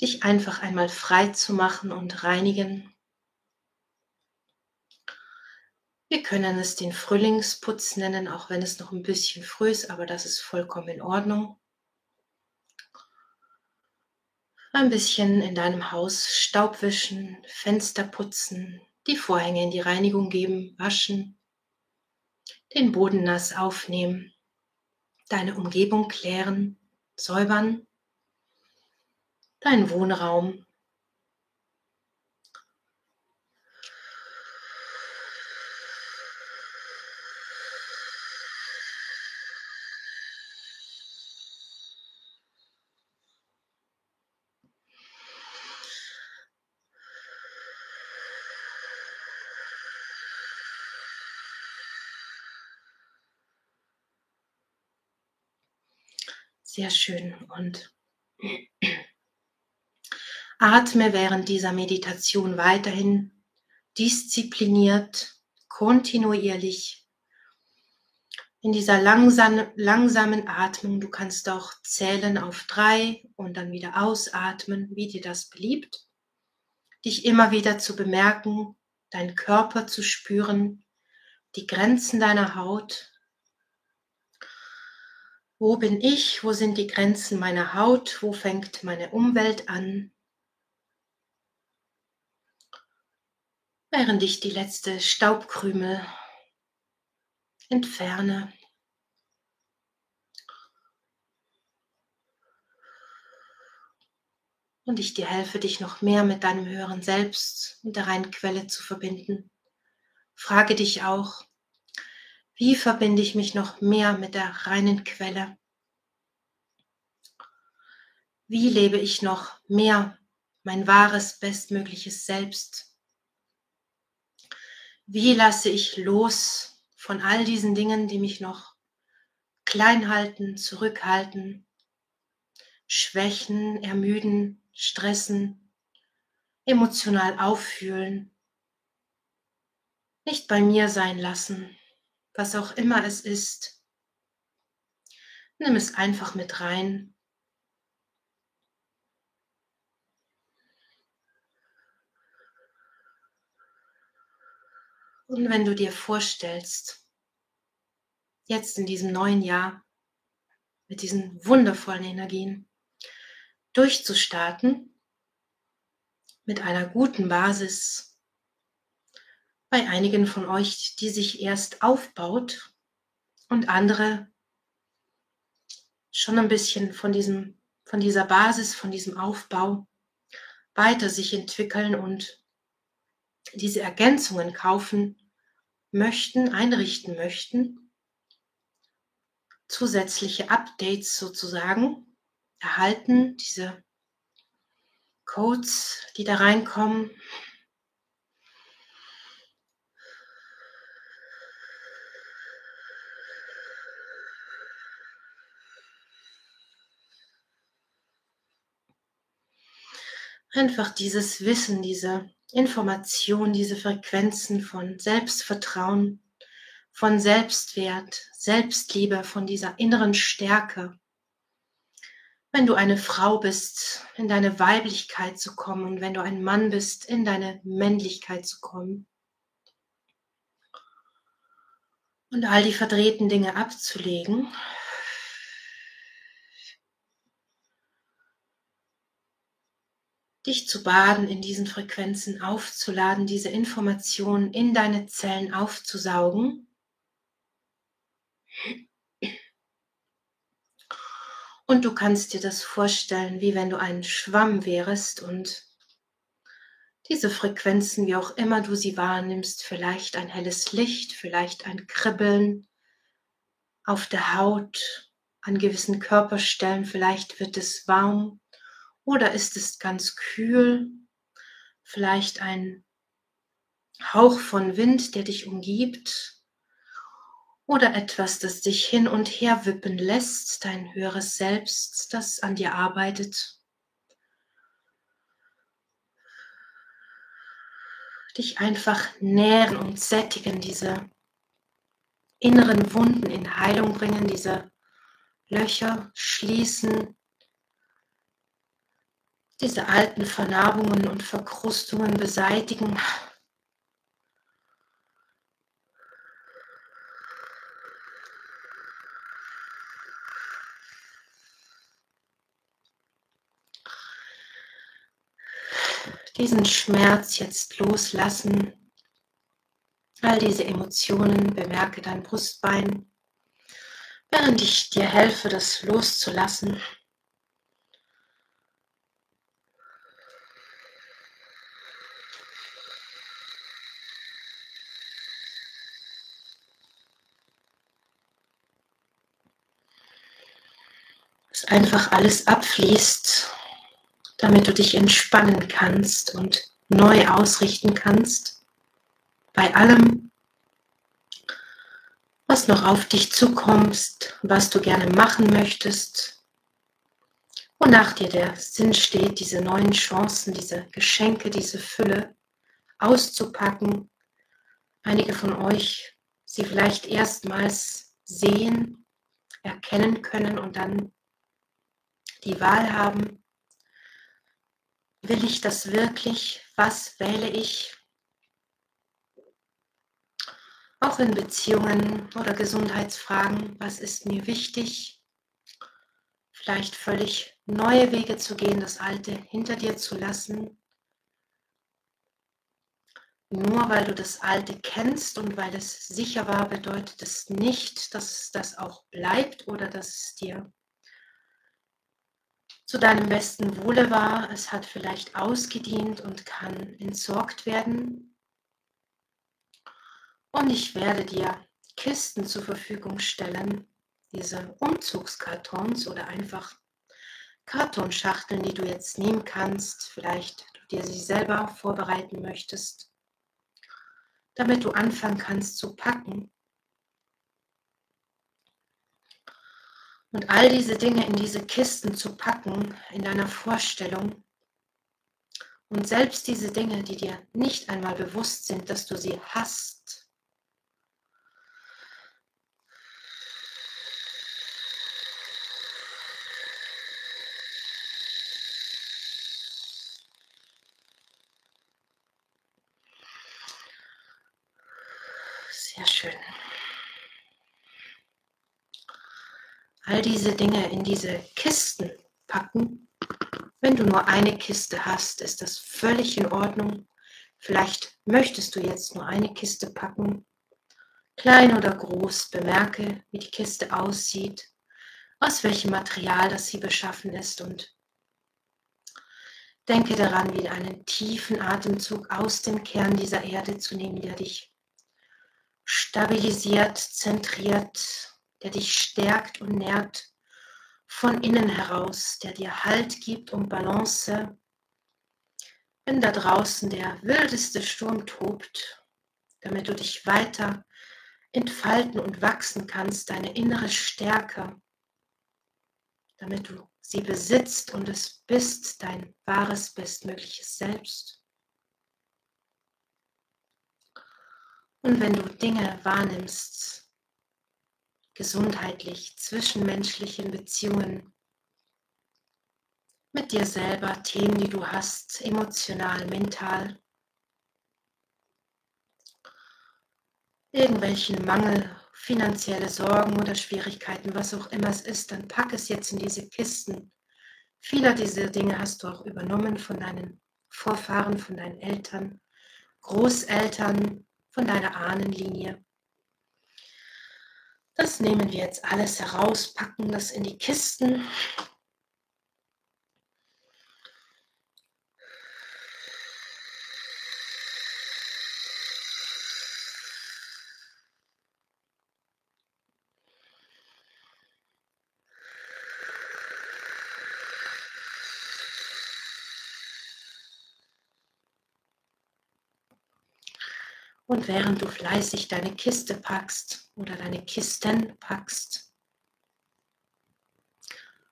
dich einfach einmal frei zu machen und reinigen. Wir können es den Frühlingsputz nennen, auch wenn es noch ein bisschen früh ist, aber das ist vollkommen in Ordnung. Ein bisschen in deinem Haus Staub wischen, Fenster putzen, die Vorhänge in die Reinigung geben, waschen, den Boden nass aufnehmen, deine Umgebung klären, säubern dein Wohnraum. Sehr schön. Und Atme während dieser Meditation weiterhin diszipliniert, kontinuierlich in dieser langsam, langsamen Atmung. Du kannst auch zählen auf drei und dann wieder ausatmen, wie dir das beliebt. Dich immer wieder zu bemerken, deinen Körper zu spüren, die Grenzen deiner Haut. Wo bin ich? Wo sind die Grenzen meiner Haut? Wo fängt meine Umwelt an? Während ich die letzte Staubkrümel entferne. Und ich dir helfe, dich noch mehr mit deinem höheren Selbst und der reinen Quelle zu verbinden. Frage dich auch, wie verbinde ich mich noch mehr mit der reinen Quelle? Wie lebe ich noch mehr mein wahres, bestmögliches Selbst? Wie lasse ich los von all diesen Dingen, die mich noch klein halten, zurückhalten, schwächen, ermüden, stressen, emotional auffühlen, nicht bei mir sein lassen, was auch immer es ist. Nimm es einfach mit rein. Und wenn du dir vorstellst, jetzt in diesem neuen Jahr mit diesen wundervollen Energien durchzustarten, mit einer guten Basis, bei einigen von euch, die sich erst aufbaut und andere schon ein bisschen von diesem, von dieser Basis, von diesem Aufbau weiter sich entwickeln und diese Ergänzungen kaufen möchten, einrichten möchten, zusätzliche Updates sozusagen erhalten, diese Codes, die da reinkommen. Einfach dieses Wissen, diese Information, diese Frequenzen von Selbstvertrauen, von Selbstwert, Selbstliebe, von dieser inneren Stärke. Wenn du eine Frau bist, in deine Weiblichkeit zu kommen und wenn du ein Mann bist, in deine Männlichkeit zu kommen. Und all die verdrehten Dinge abzulegen, dich zu baden in diesen Frequenzen, aufzuladen, diese Informationen in deine Zellen aufzusaugen. Und du kannst dir das vorstellen, wie wenn du ein Schwamm wärest und diese Frequenzen, wie auch immer du sie wahrnimmst, vielleicht ein helles Licht, vielleicht ein Kribbeln auf der Haut, an gewissen Körperstellen, vielleicht wird es warm, oder ist es ganz kühl? Vielleicht ein Hauch von Wind, der dich umgibt? Oder etwas, das dich hin und her wippen lässt, dein höheres Selbst, das an dir arbeitet? Dich einfach nähren und sättigen, diese inneren Wunden in Heilung bringen, diese Löcher schließen, diese alten Vernarbungen und Verkrustungen beseitigen. Diesen Schmerz jetzt loslassen. All diese Emotionen, bemerke dein Brustbein, während ich dir helfe, das loszulassen. Einfach alles abfließt, damit du dich entspannen kannst und neu ausrichten kannst bei allem, was noch auf dich zukommt, was du gerne machen möchtest, wonach dir der Sinn steht, diese neuen Chancen, diese Geschenke, diese Fülle auszupacken, einige von euch sie vielleicht erstmals sehen, erkennen können und dann die Wahl haben, will ich das wirklich, was wähle ich? Auch in Beziehungen oder Gesundheitsfragen, was ist mir wichtig? Vielleicht völlig neue Wege zu gehen, das Alte hinter dir zu lassen nur weil du das Alte kennst und weil es sicher war, bedeutet es nicht, dass das auch bleibt oder dass es dir zu deinem besten Wohle war. Es hat vielleicht ausgedient und kann entsorgt werden. Und ich werde dir Kisten zur Verfügung stellen, diese Umzugskartons oder einfach Kartonschachteln, die du jetzt nehmen kannst, vielleicht du dir sie selber vorbereiten möchtest damit du anfangen kannst zu packen. Und all diese Dinge in diese Kisten zu packen, in deiner Vorstellung. Und selbst diese Dinge, die dir nicht einmal bewusst sind, dass du sie hast, Sehr schön. All diese Dinge in diese Kisten packen. Wenn du nur eine Kiste hast, ist das völlig in Ordnung. Vielleicht möchtest du jetzt nur eine Kiste packen. Klein oder groß, bemerke, wie die Kiste aussieht, aus welchem Material das sie beschaffen ist und denke daran, wieder einen tiefen Atemzug aus dem Kern dieser Erde zu nehmen, der dich stabilisiert, zentriert, der dich stärkt und nährt von innen heraus, der dir Halt gibt und Balance. Wenn da draußen der wildeste Sturm tobt, damit du dich weiter entfalten und wachsen kannst, deine innere Stärke, damit du sie besitzt und es bist, dein wahres, bestmögliches Selbst. Und wenn du Dinge wahrnimmst, gesundheitlich, zwischenmenschlichen Beziehungen, mit dir selber, Themen, die du hast, emotional, mental, irgendwelchen Mangel, finanzielle Sorgen oder Schwierigkeiten, was auch immer es ist, dann pack es jetzt in diese Kisten. Viele dieser Dinge hast du auch übernommen von deinen Vorfahren, von deinen Eltern, Großeltern, von deiner Ahnenlinie. Das nehmen wir jetzt alles heraus, packen das in die Kisten Und während du fleißig deine Kiste packst oder deine Kisten packst,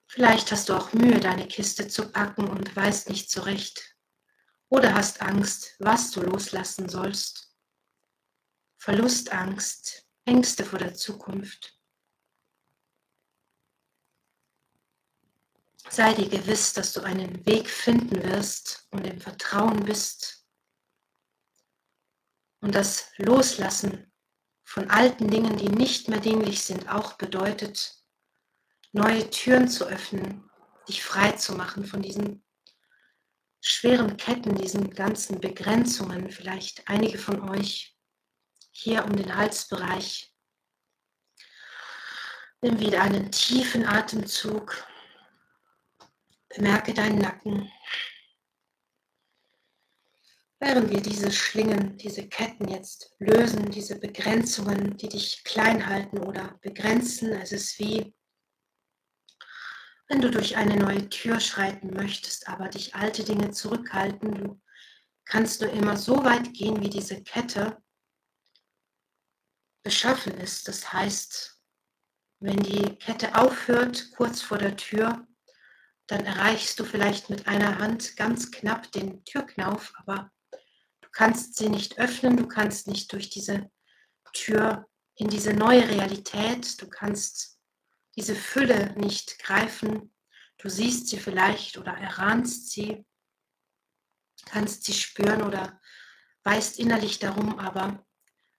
vielleicht hast du auch Mühe, deine Kiste zu packen und weißt nicht zurecht oder hast Angst, was du loslassen sollst. Verlustangst, Ängste vor der Zukunft. Sei dir gewiss, dass du einen Weg finden wirst und im Vertrauen bist, und das Loslassen von alten Dingen, die nicht mehr dienlich sind, auch bedeutet, neue Türen zu öffnen, dich frei zu machen von diesen schweren Ketten, diesen ganzen Begrenzungen. Vielleicht einige von euch hier um den Halsbereich. Nimm wieder einen tiefen Atemzug. Bemerke deinen Nacken. Während wir diese Schlingen, diese Ketten jetzt lösen, diese Begrenzungen, die dich klein halten oder begrenzen, es ist wie, wenn du durch eine neue Tür schreiten möchtest, aber dich alte Dinge zurückhalten, du kannst nur immer so weit gehen, wie diese Kette beschaffen ist. Das heißt, wenn die Kette aufhört kurz vor der Tür, dann erreichst du vielleicht mit einer Hand ganz knapp den Türknauf, aber kannst sie nicht öffnen, du kannst nicht durch diese Tür in diese neue Realität, du kannst diese Fülle nicht greifen, du siehst sie vielleicht oder erahnst sie, kannst sie spüren oder weißt innerlich darum, aber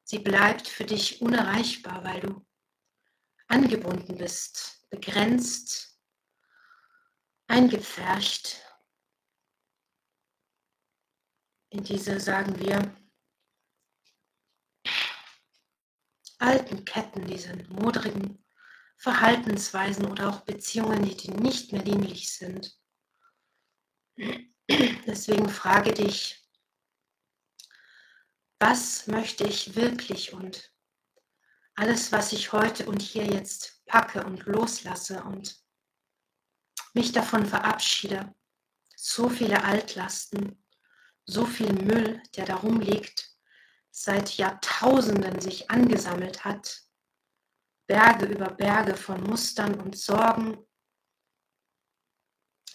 sie bleibt für dich unerreichbar, weil du angebunden bist, begrenzt, eingepfercht in diese, sagen wir, alten Ketten, diese modrigen Verhaltensweisen oder auch Beziehungen, die dir nicht mehr dienlich sind. Deswegen frage dich, was möchte ich wirklich und alles, was ich heute und hier jetzt packe und loslasse und mich davon verabschiede, so viele Altlasten, so viel Müll, der darum liegt, seit Jahrtausenden sich angesammelt hat, Berge über Berge von Mustern und Sorgen,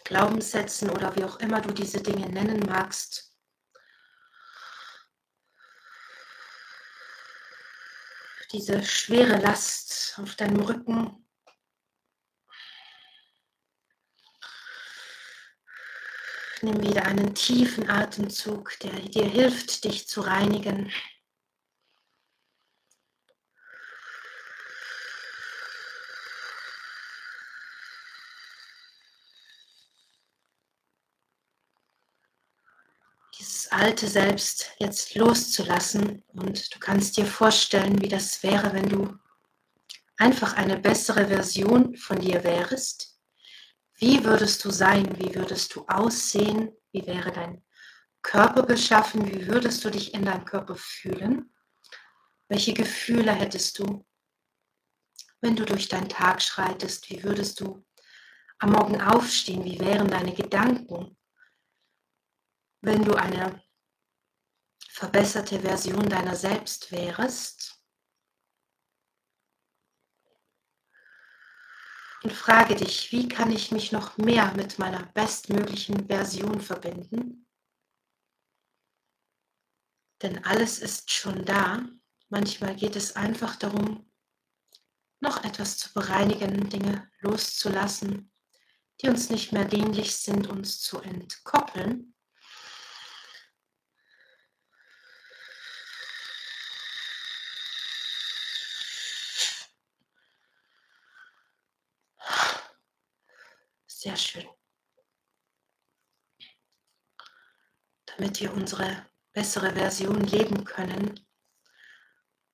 Glaubenssätzen oder wie auch immer du diese Dinge nennen magst. Diese schwere Last auf deinem Rücken, Nimm wieder einen tiefen Atemzug, der dir hilft, dich zu reinigen. Dieses alte Selbst jetzt loszulassen und du kannst dir vorstellen, wie das wäre, wenn du einfach eine bessere Version von dir wärst wie würdest du sein? Wie würdest du aussehen? Wie wäre dein Körper beschaffen? Wie würdest du dich in deinem Körper fühlen? Welche Gefühle hättest du, wenn du durch deinen Tag schreitest? Wie würdest du am Morgen aufstehen? Wie wären deine Gedanken, wenn du eine verbesserte Version deiner selbst wärst? Und frage dich, wie kann ich mich noch mehr mit meiner bestmöglichen Version verbinden? Denn alles ist schon da. Manchmal geht es einfach darum, noch etwas zu bereinigen, Dinge loszulassen, die uns nicht mehr dienlich sind, uns zu entkoppeln Sehr schön. Damit wir unsere bessere Version leben können.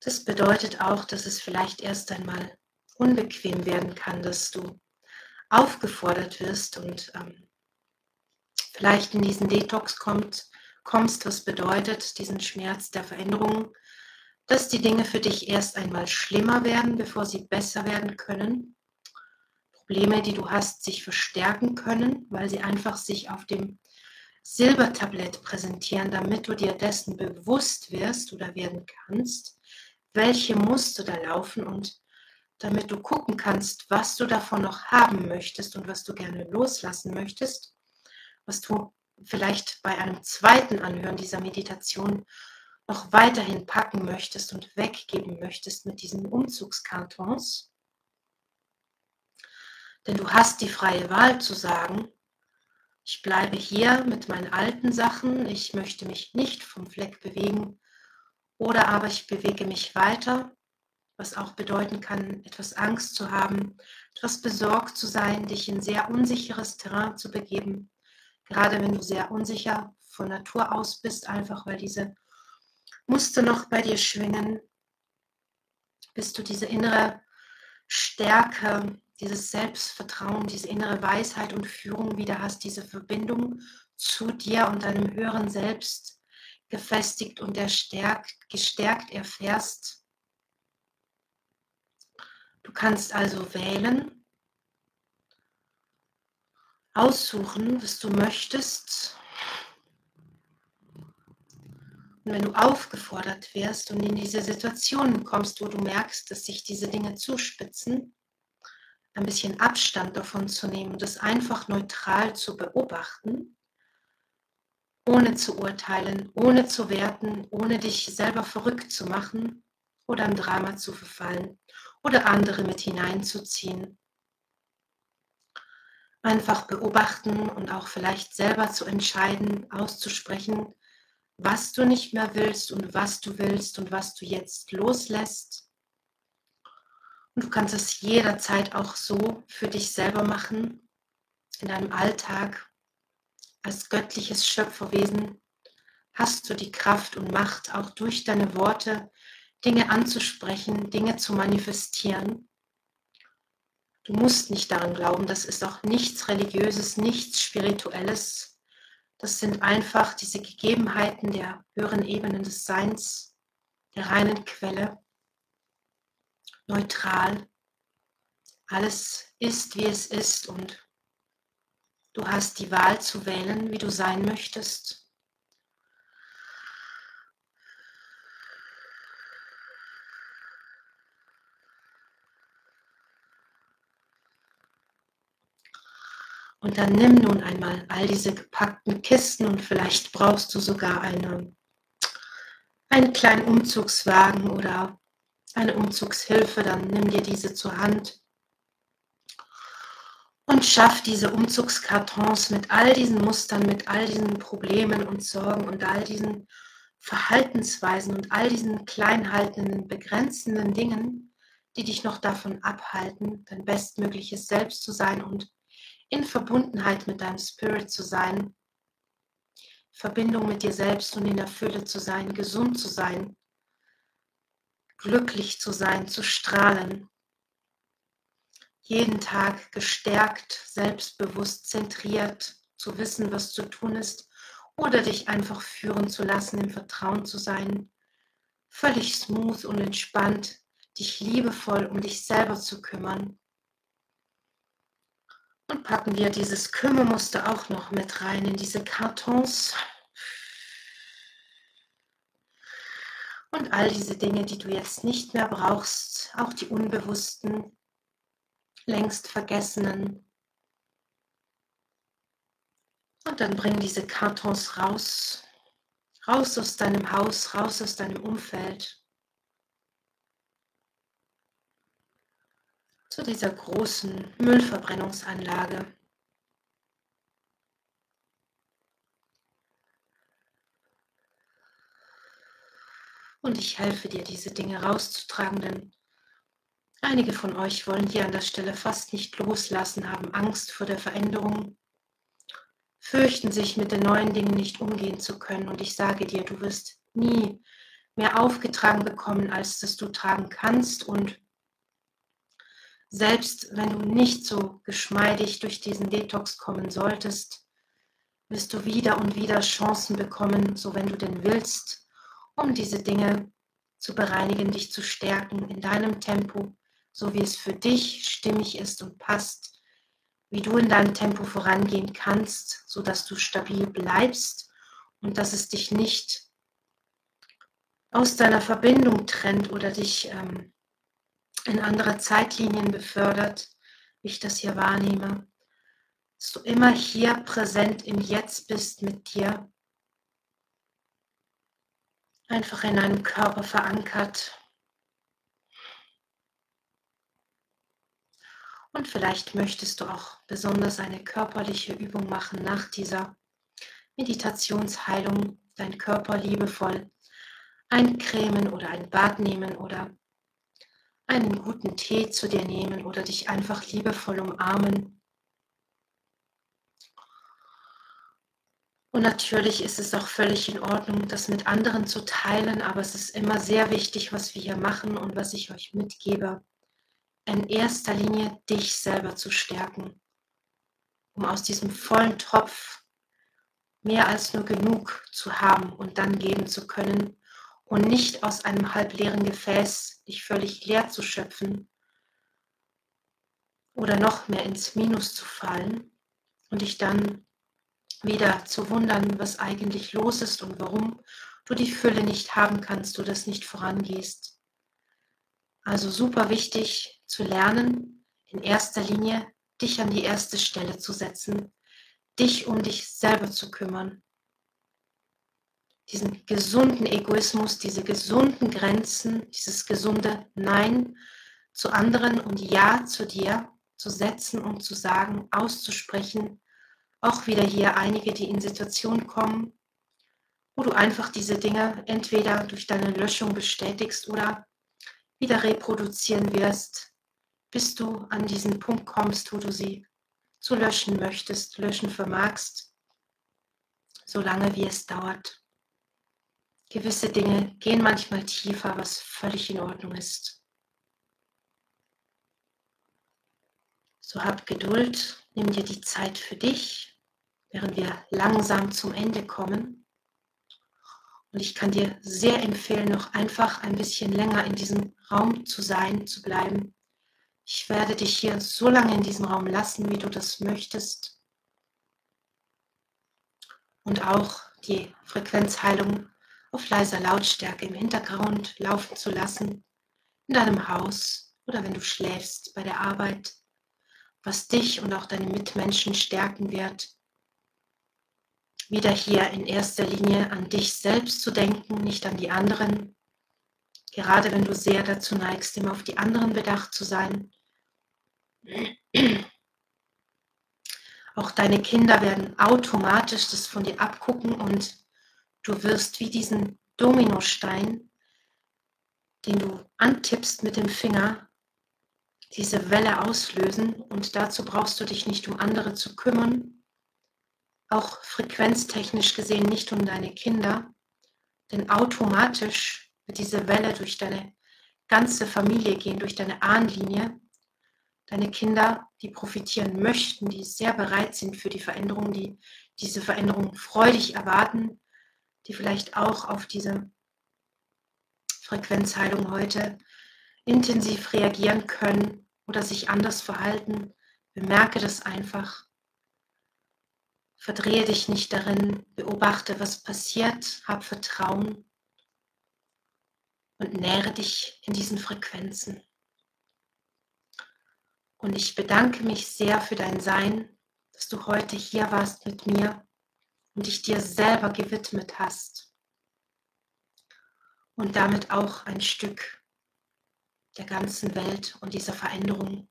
Das bedeutet auch, dass es vielleicht erst einmal unbequem werden kann, dass du aufgefordert wirst und ähm, vielleicht in diesen Detox kommt, kommst, was bedeutet diesen Schmerz der Veränderung, dass die Dinge für dich erst einmal schlimmer werden, bevor sie besser werden können. Probleme, die du hast, sich verstärken können, weil sie einfach sich auf dem Silbertablett präsentieren, damit du dir dessen bewusst wirst oder werden kannst, welche Muster da laufen und damit du gucken kannst, was du davon noch haben möchtest und was du gerne loslassen möchtest, was du vielleicht bei einem zweiten Anhören dieser Meditation noch weiterhin packen möchtest und weggeben möchtest mit diesen Umzugskartons. Denn du hast die freie Wahl zu sagen, ich bleibe hier mit meinen alten Sachen, ich möchte mich nicht vom Fleck bewegen, oder aber ich bewege mich weiter, was auch bedeuten kann, etwas Angst zu haben, etwas besorgt zu sein, dich in sehr unsicheres Terrain zu begeben, gerade wenn du sehr unsicher von Natur aus bist, einfach weil diese Muster noch bei dir schwingen, bis du diese innere Stärke dieses Selbstvertrauen, diese innere Weisheit und Führung wieder hast, diese Verbindung zu dir und deinem höheren Selbst gefestigt und erstärkt, gestärkt erfährst. Du kannst also wählen, aussuchen, was du möchtest. Und wenn du aufgefordert wirst und in diese Situationen kommst, wo du merkst, dass sich diese Dinge zuspitzen, ein bisschen Abstand davon zu nehmen und es einfach neutral zu beobachten ohne zu urteilen, ohne zu werten, ohne dich selber verrückt zu machen oder im Drama zu verfallen oder andere mit hineinzuziehen. Einfach beobachten und auch vielleicht selber zu entscheiden, auszusprechen, was du nicht mehr willst und was du willst und was du jetzt loslässt. Und du kannst es jederzeit auch so für dich selber machen, in deinem Alltag, als göttliches Schöpferwesen hast du die Kraft und Macht, auch durch deine Worte Dinge anzusprechen, Dinge zu manifestieren. Du musst nicht daran glauben, das ist auch nichts Religiöses, nichts Spirituelles. Das sind einfach diese Gegebenheiten der höheren Ebenen des Seins, der reinen Quelle, neutral. Alles ist, wie es ist und Du hast die Wahl zu wählen, wie du sein möchtest. Und dann nimm nun einmal all diese gepackten Kisten und vielleicht brauchst du sogar eine, einen kleinen Umzugswagen oder eine Umzugshilfe, dann nimm dir diese zur Hand und schaff diese Umzugskartons mit all diesen Mustern, mit all diesen Problemen und Sorgen und all diesen Verhaltensweisen und all diesen kleinhaltenden, begrenzenden Dingen, die dich noch davon abhalten, dein bestmögliches Selbst zu sein und in Verbundenheit mit deinem Spirit zu sein, Verbindung mit dir selbst und in der Fülle zu sein, gesund zu sein, glücklich zu sein, zu strahlen, jeden Tag gestärkt, selbstbewusst, zentriert zu wissen, was zu tun ist oder dich einfach führen zu lassen, im Vertrauen zu sein, völlig smooth und entspannt, dich liebevoll um dich selber zu kümmern. Und packen wir dieses Kümmermuster auch noch mit rein in diese Kartons. Und all diese Dinge, die du jetzt nicht mehr brauchst, auch die unbewussten, längst Vergessenen. Und dann bring diese Kartons raus, raus aus deinem Haus, raus aus deinem Umfeld. Zu dieser großen Müllverbrennungsanlage. Und ich helfe dir, diese Dinge rauszutragen, denn Einige von euch wollen hier an der Stelle fast nicht loslassen, haben Angst vor der Veränderung, fürchten sich mit den neuen Dingen nicht umgehen zu können. Und ich sage dir, du wirst nie mehr aufgetragen bekommen, als dass du tragen kannst. Und selbst wenn du nicht so geschmeidig durch diesen Detox kommen solltest, wirst du wieder und wieder Chancen bekommen, so wenn du denn willst, um diese Dinge zu bereinigen, dich zu stärken in deinem Tempo, so wie es für dich stimmig ist und passt, wie du in deinem Tempo vorangehen kannst, so dass du stabil bleibst und dass es dich nicht aus deiner Verbindung trennt oder dich ähm, in andere Zeitlinien befördert, wie ich das hier wahrnehme, dass du immer hier präsent im Jetzt bist mit dir, einfach in deinem Körper verankert Und vielleicht möchtest du auch besonders eine körperliche Übung machen nach dieser Meditationsheilung, dein Körper liebevoll eincremen oder ein Bad nehmen oder einen guten Tee zu dir nehmen oder dich einfach liebevoll umarmen. Und natürlich ist es auch völlig in Ordnung, das mit anderen zu teilen, aber es ist immer sehr wichtig, was wir hier machen und was ich euch mitgebe in erster Linie dich selber zu stärken, um aus diesem vollen Topf mehr als nur genug zu haben und dann geben zu können und nicht aus einem halbleeren Gefäß dich völlig leer zu schöpfen oder noch mehr ins Minus zu fallen und dich dann wieder zu wundern, was eigentlich los ist und warum du die Fülle nicht haben kannst, du das nicht vorangehst. Also super wichtig, zu lernen, in erster Linie dich an die erste Stelle zu setzen, dich um dich selber zu kümmern. diesen gesunden Egoismus, diese gesunden Grenzen, dieses gesunde Nein zu anderen und Ja zu dir zu setzen und zu sagen, auszusprechen. Auch wieder hier einige, die in Situationen kommen, wo du einfach diese Dinge entweder durch deine Löschung bestätigst oder wieder reproduzieren wirst, bis du an diesen Punkt kommst, wo du sie zu löschen möchtest, löschen vermagst, solange wie es dauert. Gewisse Dinge gehen manchmal tiefer, was völlig in Ordnung ist. So hab Geduld, nimm dir die Zeit für dich, während wir langsam zum Ende kommen. Und ich kann dir sehr empfehlen, noch einfach ein bisschen länger in diesem Raum zu sein, zu bleiben. Ich werde dich hier so lange in diesem Raum lassen, wie du das möchtest. Und auch die Frequenzheilung auf leiser Lautstärke im Hintergrund laufen zu lassen, in deinem Haus oder wenn du schläfst bei der Arbeit, was dich und auch deine Mitmenschen stärken wird. Wieder hier in erster Linie an dich selbst zu denken, nicht an die anderen. Gerade wenn du sehr dazu neigst, immer auf die anderen bedacht zu sein. Auch deine Kinder werden automatisch das von dir abgucken und Du wirst wie diesen Dominostein, den du antippst mit dem Finger, diese Welle auslösen und dazu brauchst du dich nicht um andere zu kümmern, auch frequenztechnisch gesehen nicht um deine Kinder, denn automatisch wird diese Welle durch deine ganze Familie gehen, durch deine Ahnenlinie. Deine Kinder, die profitieren möchten, die sehr bereit sind für die Veränderung, die diese Veränderung freudig erwarten, die vielleicht auch auf diese Frequenzheilung heute intensiv reagieren können oder sich anders verhalten. Bemerke das einfach. Verdrehe dich nicht darin, beobachte, was passiert, hab Vertrauen und nähere dich in diesen Frequenzen. Und ich bedanke mich sehr für dein Sein, dass du heute hier warst mit mir und dich dir selber gewidmet hast und damit auch ein Stück der ganzen Welt und dieser Veränderung,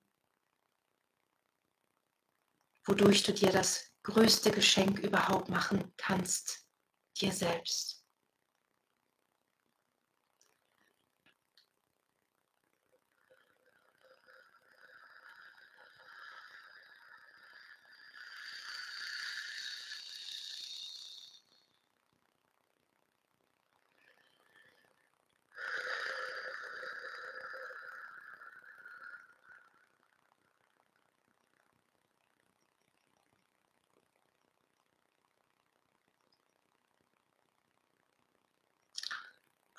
wodurch du dir das größte Geschenk überhaupt machen kannst, dir selbst.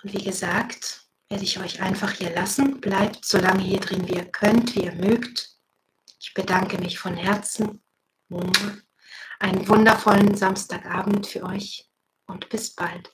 Und wie gesagt, werde ich euch einfach hier lassen. Bleibt so lange hier drin, wie ihr könnt, wie ihr mögt. Ich bedanke mich von Herzen. Einen wundervollen Samstagabend für euch und bis bald.